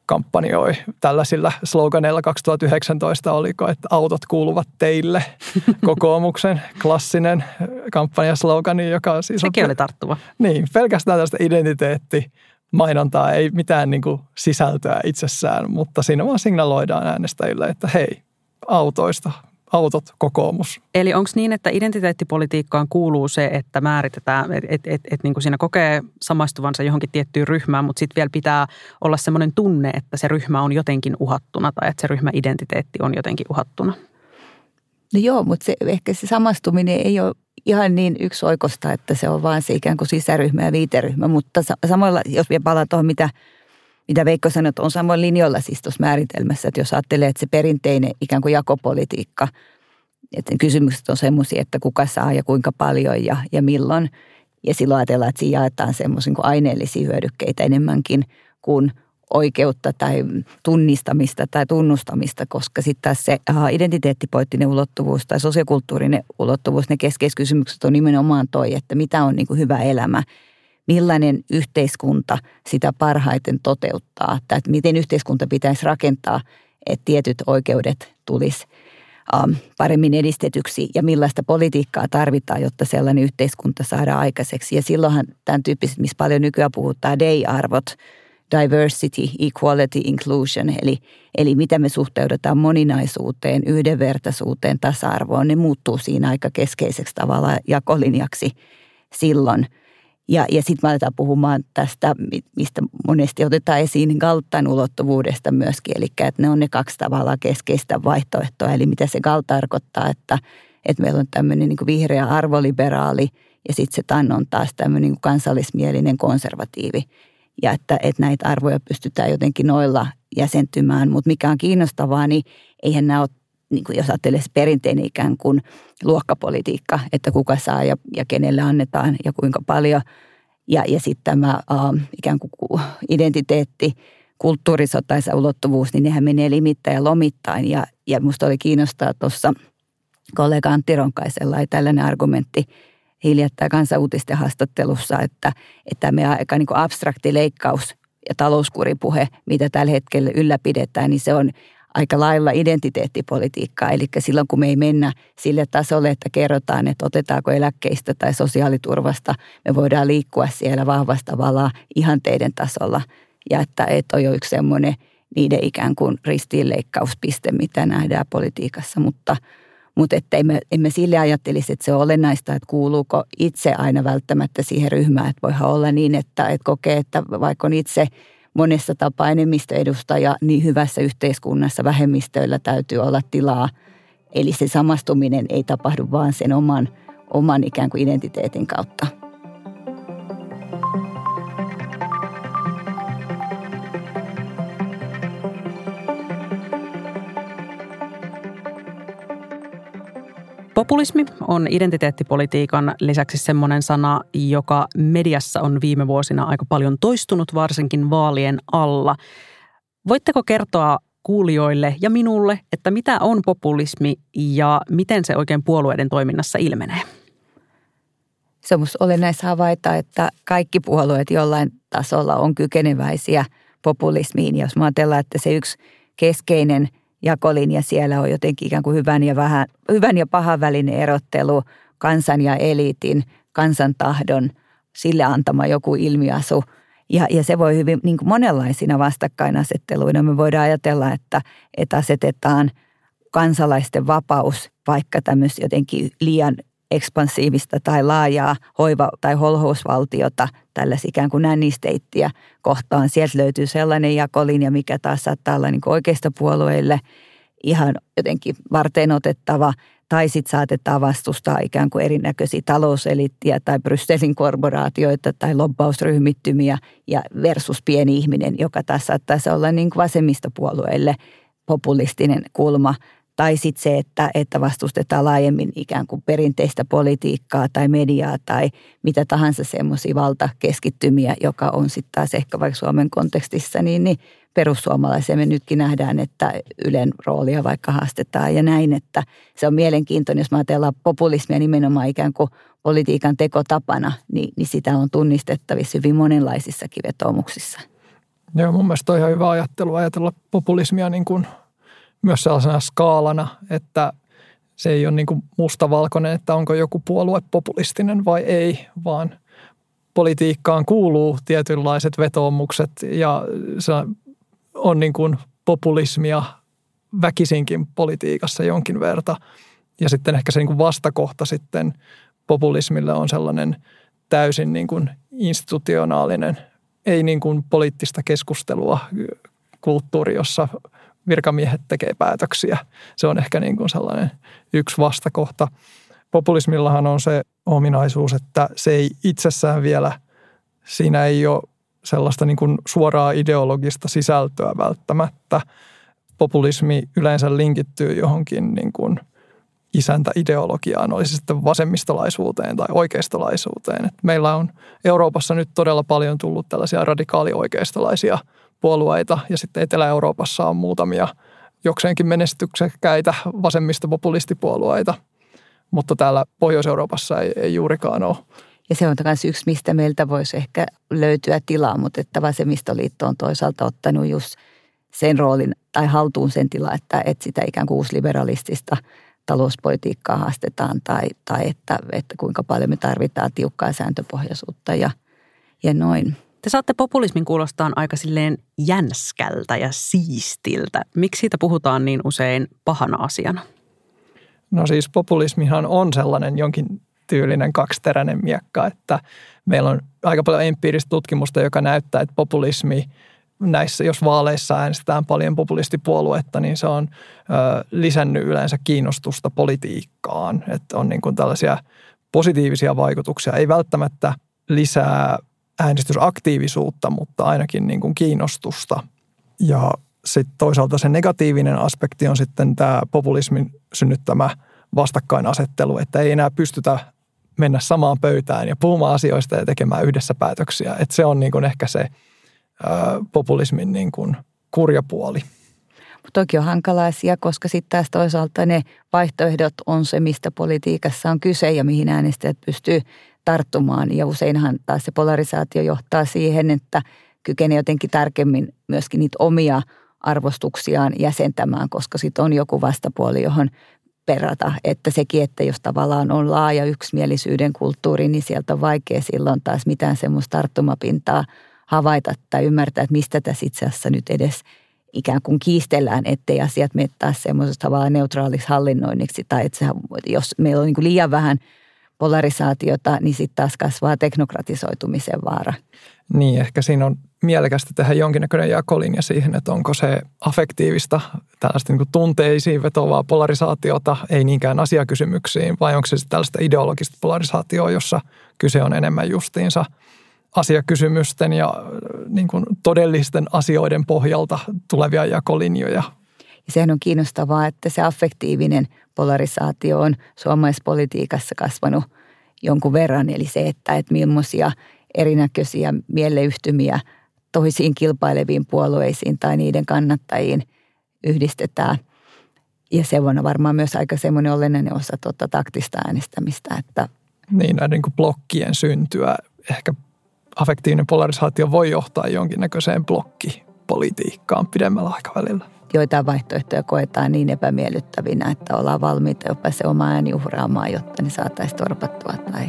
kampanjoi tällaisilla sloganeilla 2019 oliko, että autot kuuluvat teille. Kokoomuksen klassinen kampanjaslogani, joka siis Sekin on, oli tarttuva. Niin, pelkästään tällaista identiteetti mainontaa, ei mitään niin kuin sisältöä itsessään, mutta siinä vaan signaloidaan äänestäjille, että hei, autoista autot kokoomus. Eli onko niin, että identiteettipolitiikkaan kuuluu se, että määritetään, että et, et, et, niin siinä kokee samaistuvansa johonkin tiettyyn ryhmään, mutta sitten vielä pitää olla semmoinen tunne, että se ryhmä on jotenkin uhattuna tai että se ryhmäidentiteetti on jotenkin uhattuna? No joo, mutta se, ehkä se samastuminen ei ole ihan niin yksioikosta, että se on vaan se ikään kuin sisäryhmä ja viiteryhmä, mutta samalla, jos vielä palaa tuohon, mitä – mitä Veikko sanoi, että on samoin linjoilla siis tuossa määritelmässä, että jos ajattelee, että se perinteinen ikään kuin jakopolitiikka, että kysymykset on semmoisia, että kuka saa ja kuinka paljon ja, ja milloin. Ja silloin ajatellaan, että siinä jaetaan semmoisia niin aineellisia hyödykkeitä enemmänkin kuin oikeutta tai tunnistamista tai tunnustamista, koska sitten taas se identiteettipoliittinen ulottuvuus tai sosiokulttuurinen ulottuvuus, ne keskeiset kysymykset on nimenomaan toi, että mitä on niin kuin hyvä elämä – millainen yhteiskunta sitä parhaiten toteuttaa, tai että miten yhteiskunta pitäisi rakentaa, että tietyt oikeudet tulisi ähm, paremmin edistetyksi ja millaista politiikkaa tarvitaan, jotta sellainen yhteiskunta saadaan aikaiseksi. Ja silloinhan tämän tyyppiset, missä paljon nykyään puhutaan, DEI-arvot, diversity, equality, inclusion, eli, eli mitä me suhteudutaan moninaisuuteen, yhdenvertaisuuteen, tasa-arvoon, ne muuttuu siinä aika keskeiseksi tavalla jakolinjaksi silloin – ja, ja sitten me aletaan puhumaan tästä, mistä monesti otetaan esiin Galtan ulottuvuudesta myöskin. Eli että ne on ne kaksi tavalla keskeistä vaihtoehtoa. Eli mitä se Gal tarkoittaa, että, että meillä on tämmöinen niin vihreä arvoliberaali ja sitten se TAN on taas tämmöinen niin kansallismielinen konservatiivi. Ja että, että näitä arvoja pystytään jotenkin noilla jäsentymään. Mutta mikä on kiinnostavaa, niin eihän nämä ole niin kuin jos ajattelee perinteinen ikään kuin luokkapolitiikka, että kuka saa ja, ja kenelle annetaan ja kuinka paljon. Ja, ja sitten tämä äh, ikään kuin identiteetti, kulttuurisotaisa ulottuvuus, niin nehän menee limittäin ja lomittain. Ja, ja musta oli kiinnostaa tuossa kollega Antti Ronkaisella ei tällainen argumentti hiljattain kansanuutisten haastattelussa, että, että me aika niin kuin abstrakti leikkaus ja talouskuripuhe, mitä tällä hetkellä ylläpidetään, niin se on aika lailla identiteettipolitiikkaa. Eli silloin kun me ei mennä sille tasolle, että kerrotaan, että otetaanko eläkkeistä tai sosiaaliturvasta, me voidaan liikkua siellä vahvasta tavallaan ihanteiden tasolla. Ja että, että on jo yksi semmoinen niiden ikään kuin ristiinleikkauspiste, mitä nähdään politiikassa, mutta mutta että emme, emme sille ajattelisi, että se on olennaista, että kuuluuko itse aina välttämättä siihen ryhmään. Että voihan olla niin, että, että kokee, että vaikka on itse monessa tapaa enemmistöedustaja, niin hyvässä yhteiskunnassa vähemmistöillä täytyy olla tilaa. Eli se samastuminen ei tapahdu vaan sen oman, oman ikään kuin identiteetin kautta. Populismi on identiteettipolitiikan lisäksi semmoinen sana, joka mediassa on viime vuosina aika paljon toistunut, varsinkin vaalien alla. Voitteko kertoa kuulijoille ja minulle, että mitä on populismi ja miten se oikein puolueiden toiminnassa ilmenee? Se on olennaista havaita, että kaikki puolueet jollain tasolla on kykeneväisiä populismiin. Jos ajatellaan, että se yksi keskeinen – jakolinja siellä on jotenkin ikään kuin hyvän ja, vähän, hyvän ja pahan välinen erottelu, kansan ja eliitin, kansan tahdon, sille antama joku ilmiasu. Ja, ja se voi hyvin niin kuin monenlaisina vastakkainasetteluina. Me voidaan ajatella, että, että asetetaan kansalaisten vapaus vaikka tämmöistä jotenkin liian ekspansiivista tai laajaa hoiva- tai holhousvaltiota, tällaisia ikään kuin nännisteittiä kohtaan. Sieltä löytyy sellainen jakolinja, mikä taas saattaa olla niin puolueille ihan jotenkin varten otettava, tai sitten saatetaan vastustaa ikään kuin erinäköisiä talouselittiä tai Brysselin korporaatioita tai lobbausryhmittymiä ja versus pieni ihminen, joka taas saattaisi olla niin kuin vasemmistopuolueille populistinen kulma – tai sitten se, että, että vastustetaan laajemmin ikään kuin perinteistä politiikkaa tai mediaa tai mitä tahansa semmoisia valtakeskittymiä, joka on sitten taas ehkä vaikka Suomen kontekstissa, niin, niin perussuomalaisia me nytkin nähdään, että Ylen roolia vaikka haastetaan ja näin, että se on mielenkiintoinen, jos me ajatellaan populismia nimenomaan ikään kuin politiikan tekotapana, niin, niin sitä on tunnistettavissa hyvin monenlaisissakin vetoomuksissa. Joo, mun mielestä on ihan hyvä ajattelu ajatella populismia niin kuin – myös sellaisena skaalana, että se ei ole niin kuin mustavalkoinen, että onko joku puolue populistinen vai ei, vaan politiikkaan kuuluu tietynlaiset vetoomukset ja se on niin kuin populismia väkisinkin politiikassa jonkin verta. Ja sitten ehkä se niin kuin vastakohta sitten populismille on sellainen täysin niin kuin institutionaalinen, ei niin kuin poliittista keskustelua kulttuuri, jossa virkamiehet tekee päätöksiä. Se on ehkä niin kuin sellainen yksi vastakohta. Populismillahan on se ominaisuus, että se ei itsessään vielä, siinä ei ole sellaista niin kuin suoraa ideologista sisältöä välttämättä. Populismi yleensä linkittyy johonkin niin kuin isäntäideologiaan, olisi sitten vasemmistolaisuuteen tai oikeistolaisuuteen. Meillä on Euroopassa nyt todella paljon tullut tällaisia radikaalioikeistolaisia – puolueita ja sitten Etelä-Euroopassa on muutamia jokseenkin menestyksekkäitä vasemmista populistipuolueita, mutta täällä Pohjois-Euroopassa ei, ei juurikaan ole. Ja se on myös yksi, mistä meiltä voisi ehkä löytyä tilaa, mutta että vasemmistoliitto on toisaalta ottanut just sen roolin tai haltuun sen tila, että, että sitä ikään kuin uusliberalistista talouspolitiikkaa haastetaan tai, tai että, että kuinka paljon me tarvitaan tiukkaa sääntöpohjaisuutta ja, ja noin. Te saatte populismin kuulostaa aika silleen jänskältä ja siistiltä. Miksi siitä puhutaan niin usein pahana asiana? No siis populismihan on sellainen jonkin tyylinen kaksiteräinen miekka, että meillä on aika paljon empiiristä tutkimusta, joka näyttää, että populismi näissä, jos vaaleissa äänestetään paljon populistipuoluetta, niin se on ö, lisännyt yleensä kiinnostusta politiikkaan. Että on niin kuin tällaisia positiivisia vaikutuksia. Ei välttämättä lisää äänestysaktiivisuutta, mutta ainakin niin kuin kiinnostusta. Ja sitten toisaalta se negatiivinen aspekti on sitten tämä populismin synnyttämä vastakkainasettelu, että ei enää pystytä mennä samaan pöytään ja puhumaan asioista ja tekemään yhdessä päätöksiä. Että se on niin kuin ehkä se populismin niin kuin kurjapuoli. Mutta toki on hankala asia, koska sitten taas toisaalta ne vaihtoehdot on se, mistä politiikassa on kyse ja mihin äänestäjät pystyy tarttumaan. Ja useinhan taas se polarisaatio johtaa siihen, että kykenee jotenkin tarkemmin myöskin niitä omia arvostuksiaan jäsentämään, koska sitten on joku vastapuoli, johon perata. Että sekin, että jos tavallaan on laaja yksimielisyyden kulttuuri, niin sieltä on vaikea silloin taas mitään semmoista tarttumapintaa havaita tai ymmärtää, että mistä tässä itse asiassa nyt edes ikään kuin kiistellään, ettei asiat mene taas semmoisesta tavallaan neutraaliksi hallinnoinniksi. Tai että jos meillä on niin liian vähän polarisaatiota, niin sitten taas kasvaa teknokratisoitumisen vaara. Niin, ehkä siinä on mielekästä tehdä jonkinnäköinen jakolinja siihen, että onko se affektiivista, tällaista niin tunteisiin vetovaa polarisaatiota, ei niinkään asiakysymyksiin, vai onko se tällaista ideologista polarisaatioa, jossa kyse on enemmän justiinsa asiakysymysten ja niin kuin todellisten asioiden pohjalta tulevia jakolinjoja. Ja sehän on kiinnostavaa, että se affektiivinen polarisaatio on suomalaispolitiikassa kasvanut jonkun verran. Eli se, että, että millaisia erinäköisiä mieleyhtymiä toisiin kilpaileviin puolueisiin tai niiden kannattajiin yhdistetään. Ja se on varmaan myös aika semmoinen olennainen osa tuota taktista äänestämistä. Että niin, näiden niin blokkien syntyä. Ehkä affektiivinen polarisaatio voi johtaa jonkinnäköiseen blokkipolitiikkaan pidemmällä aikavälillä. Joitain vaihtoehtoja koetaan niin epämiellyttävinä, että ollaan valmiita jopa se oma ääni uhraamaan, jotta ne saataisiin torpattua tai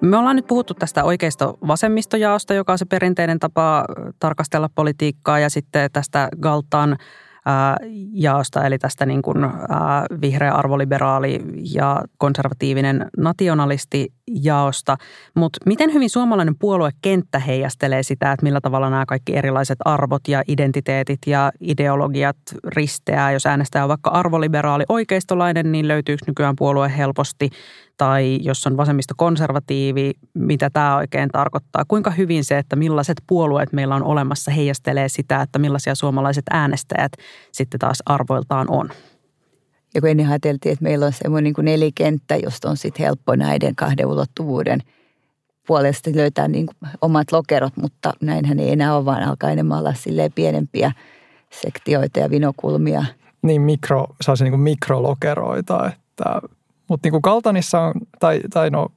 Me ollaan nyt puhuttu tästä oikeisto-vasemmistojaosta, joka on se perinteinen tapa tarkastella politiikkaa ja sitten tästä Galtan jaosta, eli tästä niin kuin, vihreä arvoliberaali ja konservatiivinen nationalisti jaosta. Mutta miten hyvin suomalainen puoluekenttä heijastelee sitä, että millä tavalla nämä kaikki erilaiset arvot ja identiteetit ja ideologiat risteää? Jos äänestäjä on vaikka arvoliberaali oikeistolainen, niin löytyykö nykyään puolue helposti tai jos on vasemmisto konservatiivi, mitä tämä oikein tarkoittaa? Kuinka hyvin se, että millaiset puolueet meillä on olemassa, heijastelee sitä, että millaisia suomalaiset äänestäjät sitten taas arvoiltaan on? Ja kun ennen ajateltiin, että meillä on semmoinen niin kuin nelikenttä, josta on sitten helppo näiden kahden ulottuvuuden puolesta löytää niin kuin omat lokerot, mutta näinhän ei enää ole, vaan alkaa enemmän olla pienempiä sektioita ja vinokulmia. Niin, mikro, saisi niin kuin mikrolokeroita, että mutta niin kuin Galtanissa on, tai, tai no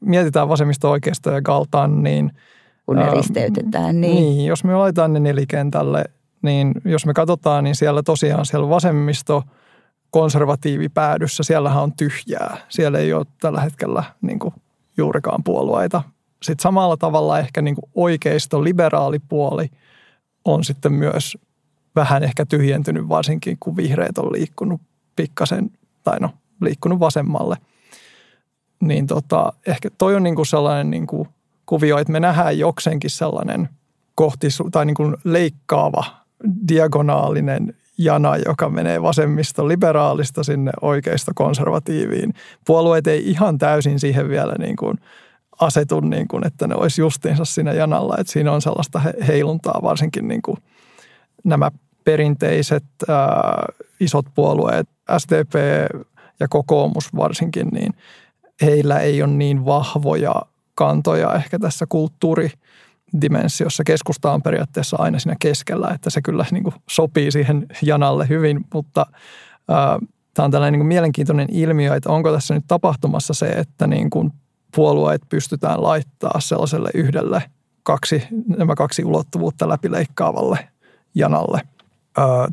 mietitään vasemmisto oikeasta ja Galtan, niin... Kun ne risteytetään, niin. Niin, jos me laitetaan ne nelikentälle, niin jos me katsotaan, niin siellä tosiaan siellä vasemmisto konservatiivi päädyssä, siellähän on tyhjää. Siellä ei ole tällä hetkellä niin kuin juurikaan puolueita. Sitten samalla tavalla ehkä niin kuin oikeisto, liberaalipuoli on sitten myös vähän ehkä tyhjentynyt, varsinkin kun vihreät on liikkunut pikkasen, tai no liikkunut vasemmalle. Niin tota, ehkä toi on niin kuin sellainen niin kuin kuvio, että me nähdään jokseenkin sellainen kohti tai niin kuin leikkaava, diagonaalinen jana, joka menee vasemmista liberaalista sinne oikeista konservatiiviin. Puolueet ei ihan täysin siihen vielä niin kuin asetu, niin kuin, että ne olisi justiinsa siinä janalla. Että siinä on sellaista heiluntaa, varsinkin niin kuin nämä perinteiset ää, isot puolueet, SDP, ja kokoomus varsinkin, niin heillä ei ole niin vahvoja kantoja ehkä tässä kulttuuridimensiossa. Keskusta on periaatteessa aina siinä keskellä, että se kyllä niin kuin sopii siihen janalle hyvin, mutta ää, tämä on tällainen niin kuin mielenkiintoinen ilmiö, että onko tässä nyt tapahtumassa se, että niin kuin puolueet pystytään laittaa sellaiselle yhdelle kaksi, nämä kaksi ulottuvuutta läpileikkaavalle janalle –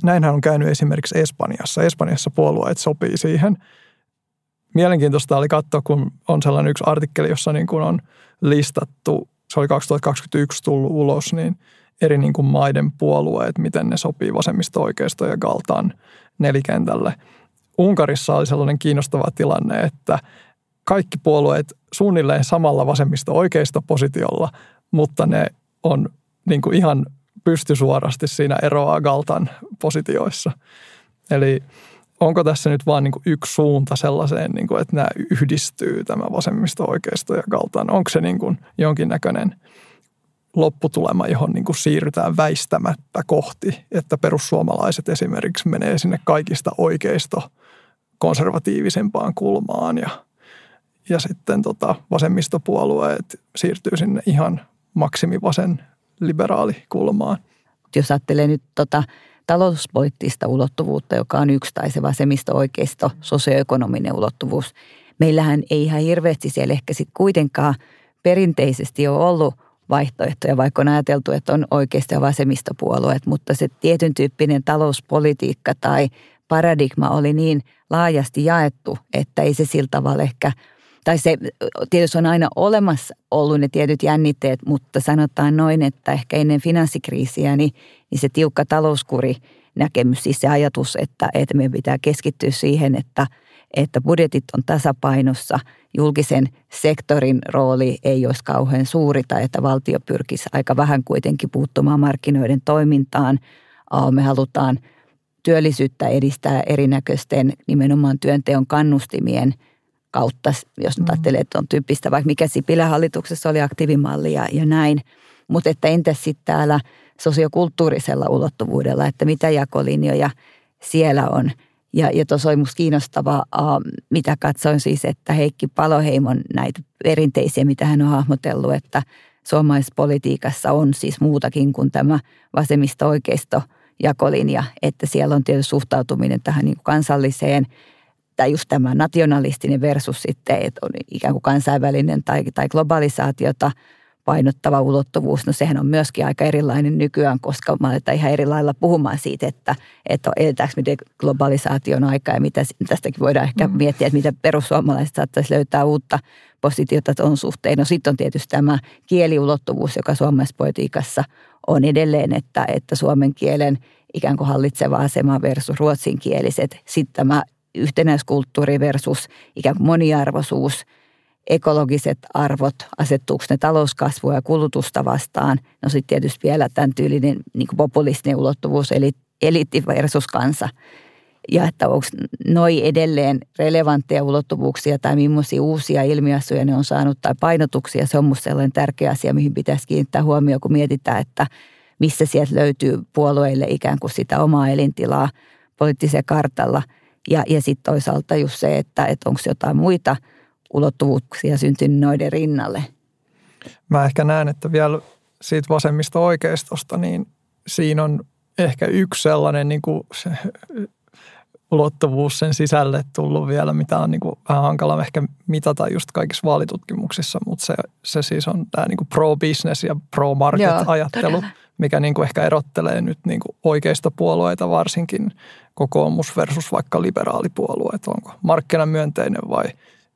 Näinhän on käynyt esimerkiksi Espanjassa. Espanjassa puolueet sopii siihen. Mielenkiintoista oli katsoa, kun on sellainen yksi artikkeli, jossa niin kuin on listattu, se oli 2021 tullut ulos, niin eri niin kuin maiden puolueet, miten ne sopii vasemmisto oikeisto ja galtaan nelikentälle. Unkarissa oli sellainen kiinnostava tilanne, että kaikki puolueet suunnilleen samalla vasemmisto-oikeisto-positiolla, mutta ne on niin kuin ihan pystysuorasti siinä eroaa Galtan positioissa. Eli onko tässä nyt vain niin yksi suunta sellaiseen, niin kuin, että nämä yhdistyy, tämä vasemmisto-oikeisto ja Galtan? Onko se niin kuin jonkinnäköinen lopputulema, johon niin kuin siirrytään väistämättä kohti, että perussuomalaiset esimerkiksi menee sinne kaikista oikeisto konservatiivisempaan kulmaan ja, ja sitten tota vasemmistopuolueet siirtyy sinne ihan maksimivasen liberaalikulmaan. Jos ajattelee nyt tota talouspoliittista ulottuvuutta, joka on yksi, tai se vasemmisto-oikeisto, sosioekonominen ulottuvuus. Meillähän ei ihan hirveästi siellä ehkä sitten kuitenkaan perinteisesti ole ollut vaihtoehtoja, vaikka on ajateltu, että on oikeisto- ja vasemmistopuolueet, mutta se tietyn tyyppinen talouspolitiikka tai paradigma oli niin laajasti jaettu, että ei se sillä tavalla ehkä – tai se tietysti on aina olemassa ollut ne tietyt jännitteet, mutta sanotaan noin, että ehkä ennen finanssikriisiä niin, niin se tiukka talouskuri näkemys, siis se ajatus, että, että meidän pitää keskittyä siihen, että, että budjetit on tasapainossa, julkisen sektorin rooli ei olisi kauhean suuri tai että valtio pyrkisi aika vähän kuitenkin puuttumaan markkinoiden toimintaan. Me halutaan työllisyyttä edistää erinäköisten nimenomaan työnteon kannustimien – kautta, jos nyt mm. ajattelee, että on tyyppistä, vaikka mikä Sipilän hallituksessa oli aktiivimalli ja, ja näin. Mutta että entäs sitten täällä sosiokulttuurisella ulottuvuudella, että mitä jakolinjoja siellä on. Ja, ja tuossa oli musta kiinnostavaa, mitä katsoin siis, että Heikki Paloheimon näitä perinteisiä, mitä hän on hahmotellut, että suomalaispolitiikassa on siis muutakin kuin tämä vasemmisto-oikeisto jakolinja, että siellä on tietysti suhtautuminen tähän niin kansalliseen – tai just tämä nationalistinen versus sitten, että on ikään kuin kansainvälinen tai, tai globalisaatiota painottava ulottuvuus, no sehän on myöskin aika erilainen nykyään, koska mä aletaan ihan eri lailla puhumaan siitä, että, että eletäänkö miten globalisaation aika ja mitä tästäkin voidaan ehkä mm. miettiä, että mitä perussuomalaiset saattaisi löytää uutta positiota tuon suhteen. No sitten on tietysti tämä kieliulottuvuus, joka suomalaispolitiikassa on edelleen, että, että suomen kielen ikään kuin hallitseva asema versus ruotsinkieliset. Sitten tämä yhtenäiskulttuuri versus ikään kuin moniarvoisuus, ekologiset arvot, asettuuko ne talouskasvua ja kulutusta vastaan. No sitten tietysti vielä tämän tyylinen niin populistinen ulottuvuus, eli eliitti versus kansa. Ja että onko noi edelleen relevantteja ulottuvuuksia tai millaisia uusia ilmiöasuja ne on saanut tai painotuksia. Se on minusta sellainen tärkeä asia, mihin pitäisi kiinnittää huomioon, kun mietitään, että missä sieltä löytyy puolueille ikään kuin sitä omaa elintilaa poliittisella kartalla – ja, ja sitten toisaalta just se, että, että onko jotain muita ulottuvuuksia syntynyt noiden rinnalle. Mä ehkä näen, että vielä siitä vasemmista oikeistosta, niin siinä on ehkä yksi sellainen niin kuin se, ulottuvuus sen sisälle tullut vielä, mitä on niin kuin vähän hankala ehkä mitata just kaikissa vaalitutkimuksissa, mutta se, se siis on tämä niin kuin pro-business ja pro-market-ajattelu, mikä niin kuin ehkä erottelee nyt niin kuin oikeista puolueita varsinkin kokoomus versus vaikka liberaalipuolue, että onko markkinamyönteinen vai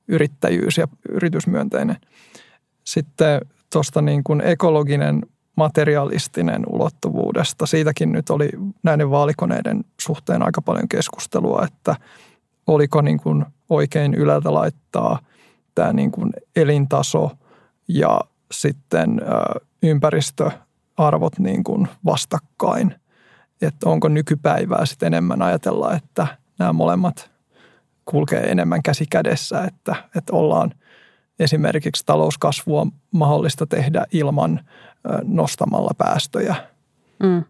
yrittäjyys ja yritysmyönteinen. Sitten tuosta niin kuin ekologinen materialistinen ulottuvuudesta. Siitäkin nyt oli näiden vaalikoneiden suhteen aika paljon keskustelua, että oliko niin kuin oikein ylältä laittaa tämä niin kuin elintaso ja sitten ympäristöarvot niin kuin vastakkain että onko nykypäivää sitten enemmän ajatella, että nämä molemmat kulkee enemmän käsi kädessä, että, että ollaan esimerkiksi talouskasvua mahdollista tehdä ilman nostamalla päästöjä. Mm.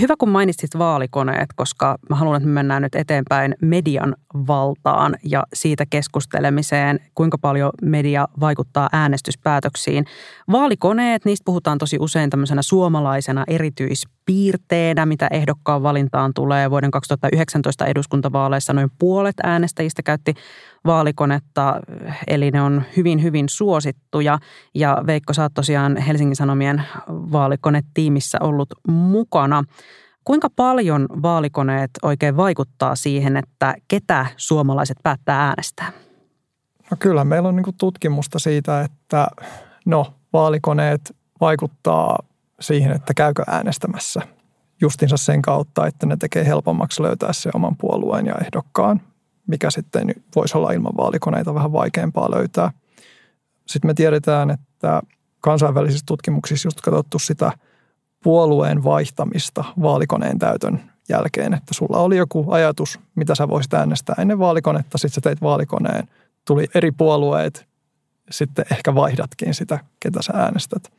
Hyvä, kun mainitsit vaalikoneet, koska mä haluan, että me mennään nyt eteenpäin median valtaan ja siitä keskustelemiseen, kuinka paljon media vaikuttaa äänestyspäätöksiin. Vaalikoneet, niistä puhutaan tosi usein tämmöisenä suomalaisena erityispiirteenä, mitä ehdokkaan valintaan tulee. Vuoden 2019 eduskuntavaaleissa noin puolet äänestäjistä käytti vaalikonetta, eli ne on hyvin, hyvin suosittuja. Ja Veikko, sä oot tosiaan Helsingin Sanomien vaalikonetiimissä ollut mukana. Kuinka paljon vaalikoneet oikein vaikuttaa siihen, että ketä suomalaiset päättää äänestää? No kyllä, meillä on niin tutkimusta siitä, että no, vaalikoneet vaikuttaa siihen, että käykö äänestämässä justinsa sen kautta, että ne tekee helpommaksi löytää se oman puolueen ja ehdokkaan mikä sitten voisi olla ilman vaalikoneita vähän vaikeampaa löytää. Sitten me tiedetään, että kansainvälisissä tutkimuksissa just katsottu sitä puolueen vaihtamista vaalikoneen täytön jälkeen, että sulla oli joku ajatus, mitä sä voisit äänestää ennen vaalikonetta, sitten sä teit vaalikoneen, tuli eri puolueet, sitten ehkä vaihdatkin sitä, ketä sä äänestät.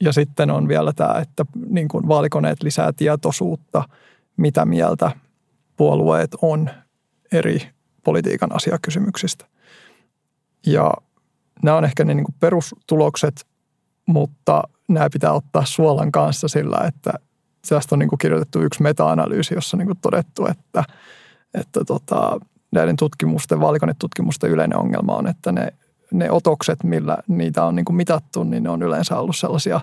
Ja sitten on vielä tämä, että niin kuin vaalikoneet lisää tietoisuutta, mitä mieltä puolueet on eri politiikan asiakysymyksistä. Ja nämä on ehkä ne niin kuin perustulokset, mutta nämä pitää ottaa suolan kanssa sillä, että tästä on niin kuin kirjoitettu yksi meta-analyysi, jossa on niin kuin todettu, että, että tota, näiden tutkimusten, vaalikonetutkimusten yleinen ongelma on, että ne, ne otokset, millä niitä on niin kuin mitattu, niin ne on yleensä ollut sellaisia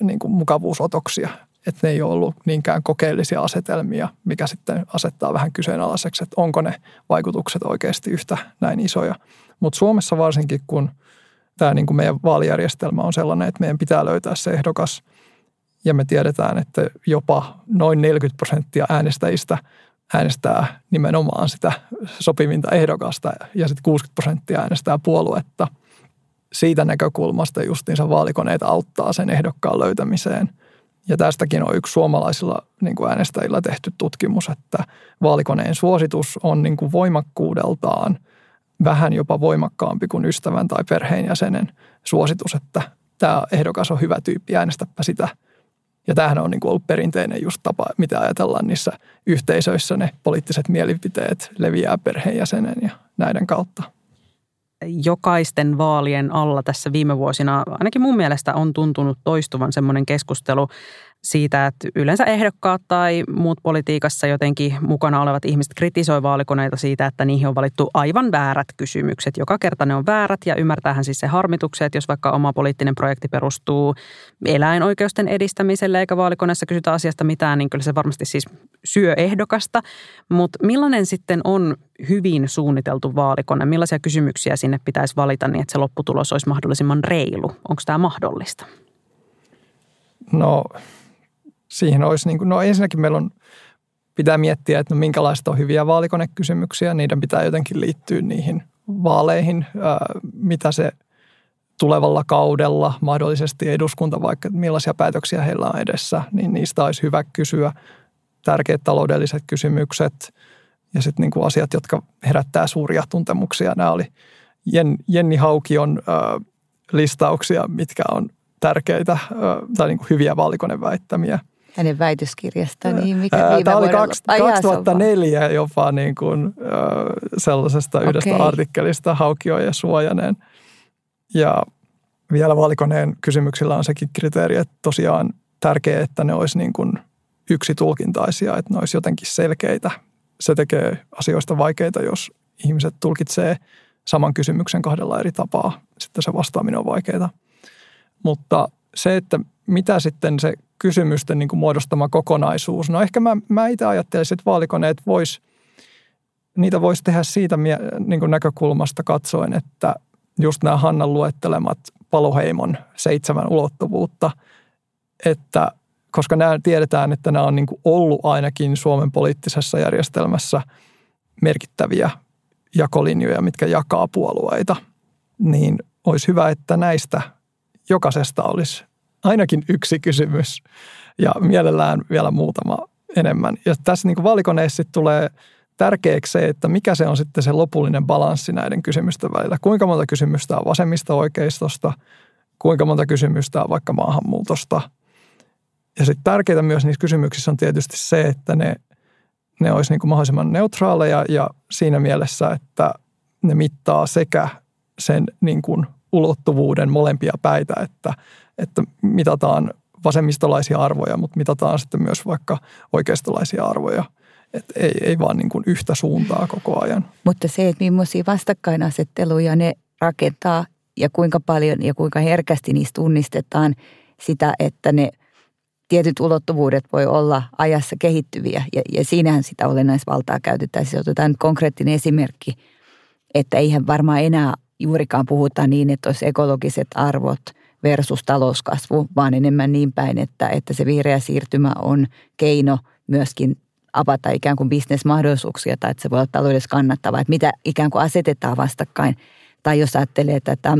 niin kuin mukavuusotoksia, että ne ei ole ollut niinkään kokeellisia asetelmia, mikä sitten asettaa vähän kyseenalaiseksi, että onko ne vaikutukset oikeasti yhtä näin isoja. Mutta Suomessa varsinkin, kun tämä niin kuin meidän vaalijärjestelmä on sellainen, että meidän pitää löytää se ehdokas, ja me tiedetään, että jopa noin 40 prosenttia äänestäjistä äänestää nimenomaan sitä sopivinta ehdokasta ja sitten 60 prosenttia äänestää puoluetta. Siitä näkökulmasta justiinsa vaalikoneet auttaa sen ehdokkaan löytämiseen – ja tästäkin on yksi suomalaisilla niin kuin äänestäjillä tehty tutkimus, että vaalikoneen suositus on niin kuin voimakkuudeltaan vähän jopa voimakkaampi kuin ystävän tai perheenjäsenen suositus, että tämä ehdokas on hyvä tyyppi, äänestäpä sitä. Ja tämähän on niin kuin ollut perinteinen just tapa, mitä ajatellaan niissä yhteisöissä, ne poliittiset mielipiteet leviää perheenjäsenen ja näiden kautta. Jokaisten vaalien alla tässä viime vuosina, ainakin mun mielestä on tuntunut toistuvan semmoinen keskustelu siitä, että yleensä ehdokkaat tai muut politiikassa jotenkin mukana olevat ihmiset kritisoi vaalikoneita siitä, että niihin on valittu aivan väärät kysymykset. Joka kerta ne on väärät ja ymmärtäähän siis se harmitukset, jos vaikka oma poliittinen projekti perustuu eläinoikeusten edistämiselle eikä vaalikoneessa kysytä asiasta mitään, niin kyllä se varmasti siis syö ehdokasta. Mutta millainen sitten on hyvin suunniteltu vaalikone? Millaisia kysymyksiä sinne pitäisi valita niin, että se lopputulos olisi mahdollisimman reilu? Onko tämä mahdollista? No siihen olisi, niin kuin, no ensinnäkin meillä on, pitää miettiä, että no minkälaista on hyviä vaalikonekysymyksiä. Niiden pitää jotenkin liittyä niihin vaaleihin, mitä se tulevalla kaudella, mahdollisesti eduskunta, vaikka millaisia päätöksiä heillä on edessä, niin niistä olisi hyvä kysyä. Tärkeät taloudelliset kysymykset ja sitten niin kuin asiat, jotka herättää suuria tuntemuksia. Nämä oli Jenni Haukion listauksia, mitkä on tärkeitä tai niin kuin hyviä vaalikoneväittämiä – hänen väitöskirjastaan, niin mikä viime Tämä oli kaksi, 2004 jopa niin kuin, sellaisesta okay. yhdestä artikkelista Haukio ja Suojanen. Ja vielä vaalikoneen kysymyksillä on sekin kriteeri, että tosiaan tärkeää, että ne olisi niin kuin yksi tulkintaisia, että ne olisi jotenkin selkeitä. Se tekee asioista vaikeita, jos ihmiset tulkitsee saman kysymyksen kahdella eri tapaa. Sitten se vastaaminen on vaikeaa. Mutta se, että mitä sitten se kysymysten niin kuin muodostama kokonaisuus. No ehkä mä, mä itse ajattelisin, että vaalikoneet vois, niitä voisi tehdä siitä niin kuin näkökulmasta katsoen, että just nämä Hannan luettelemat paloheimon seitsemän ulottuvuutta, että koska nämä tiedetään, että nämä on niin kuin ollut ainakin Suomen poliittisessa järjestelmässä merkittäviä jakolinjoja, mitkä jakaa puolueita, niin olisi hyvä, että näistä jokaisesta olisi ainakin yksi kysymys ja mielellään vielä muutama enemmän. Ja tässä niin valikoneessa tulee tärkeäksi se, että mikä se on sitten se lopullinen balanssi näiden kysymysten välillä. Kuinka monta kysymystä on vasemmista oikeistosta, kuinka monta kysymystä on vaikka maahanmuutosta. Ja sitten tärkeää myös niissä kysymyksissä on tietysti se, että ne, ne olisi niin kuin mahdollisimman neutraaleja ja siinä mielessä, että ne mittaa sekä sen niin kuin ulottuvuuden molempia päitä, että että mitataan vasemmistolaisia arvoja, mutta mitataan sitten myös vaikka oikeistolaisia arvoja. Että ei, ei vaan niin kuin yhtä suuntaa koko ajan. Mutta se, että millaisia vastakkainasetteluja ne rakentaa ja kuinka paljon ja kuinka herkästi niistä tunnistetaan sitä, että ne tietyt ulottuvuudet voi olla ajassa kehittyviä. Ja, ja siinähän sitä olennaisvaltaa käytetään. Siis otetaan nyt konkreettinen esimerkki, että eihän varmaan enää juurikaan puhuta niin, että olisi ekologiset arvot – versus talouskasvu, vaan enemmän niin päin, että, että se vihreä siirtymä on keino myöskin avata ikään kuin bisnesmahdollisuuksia tai että se voi olla taloudessa kannattavaa, että mitä ikään kuin asetetaan vastakkain. Tai jos ajattelee tätä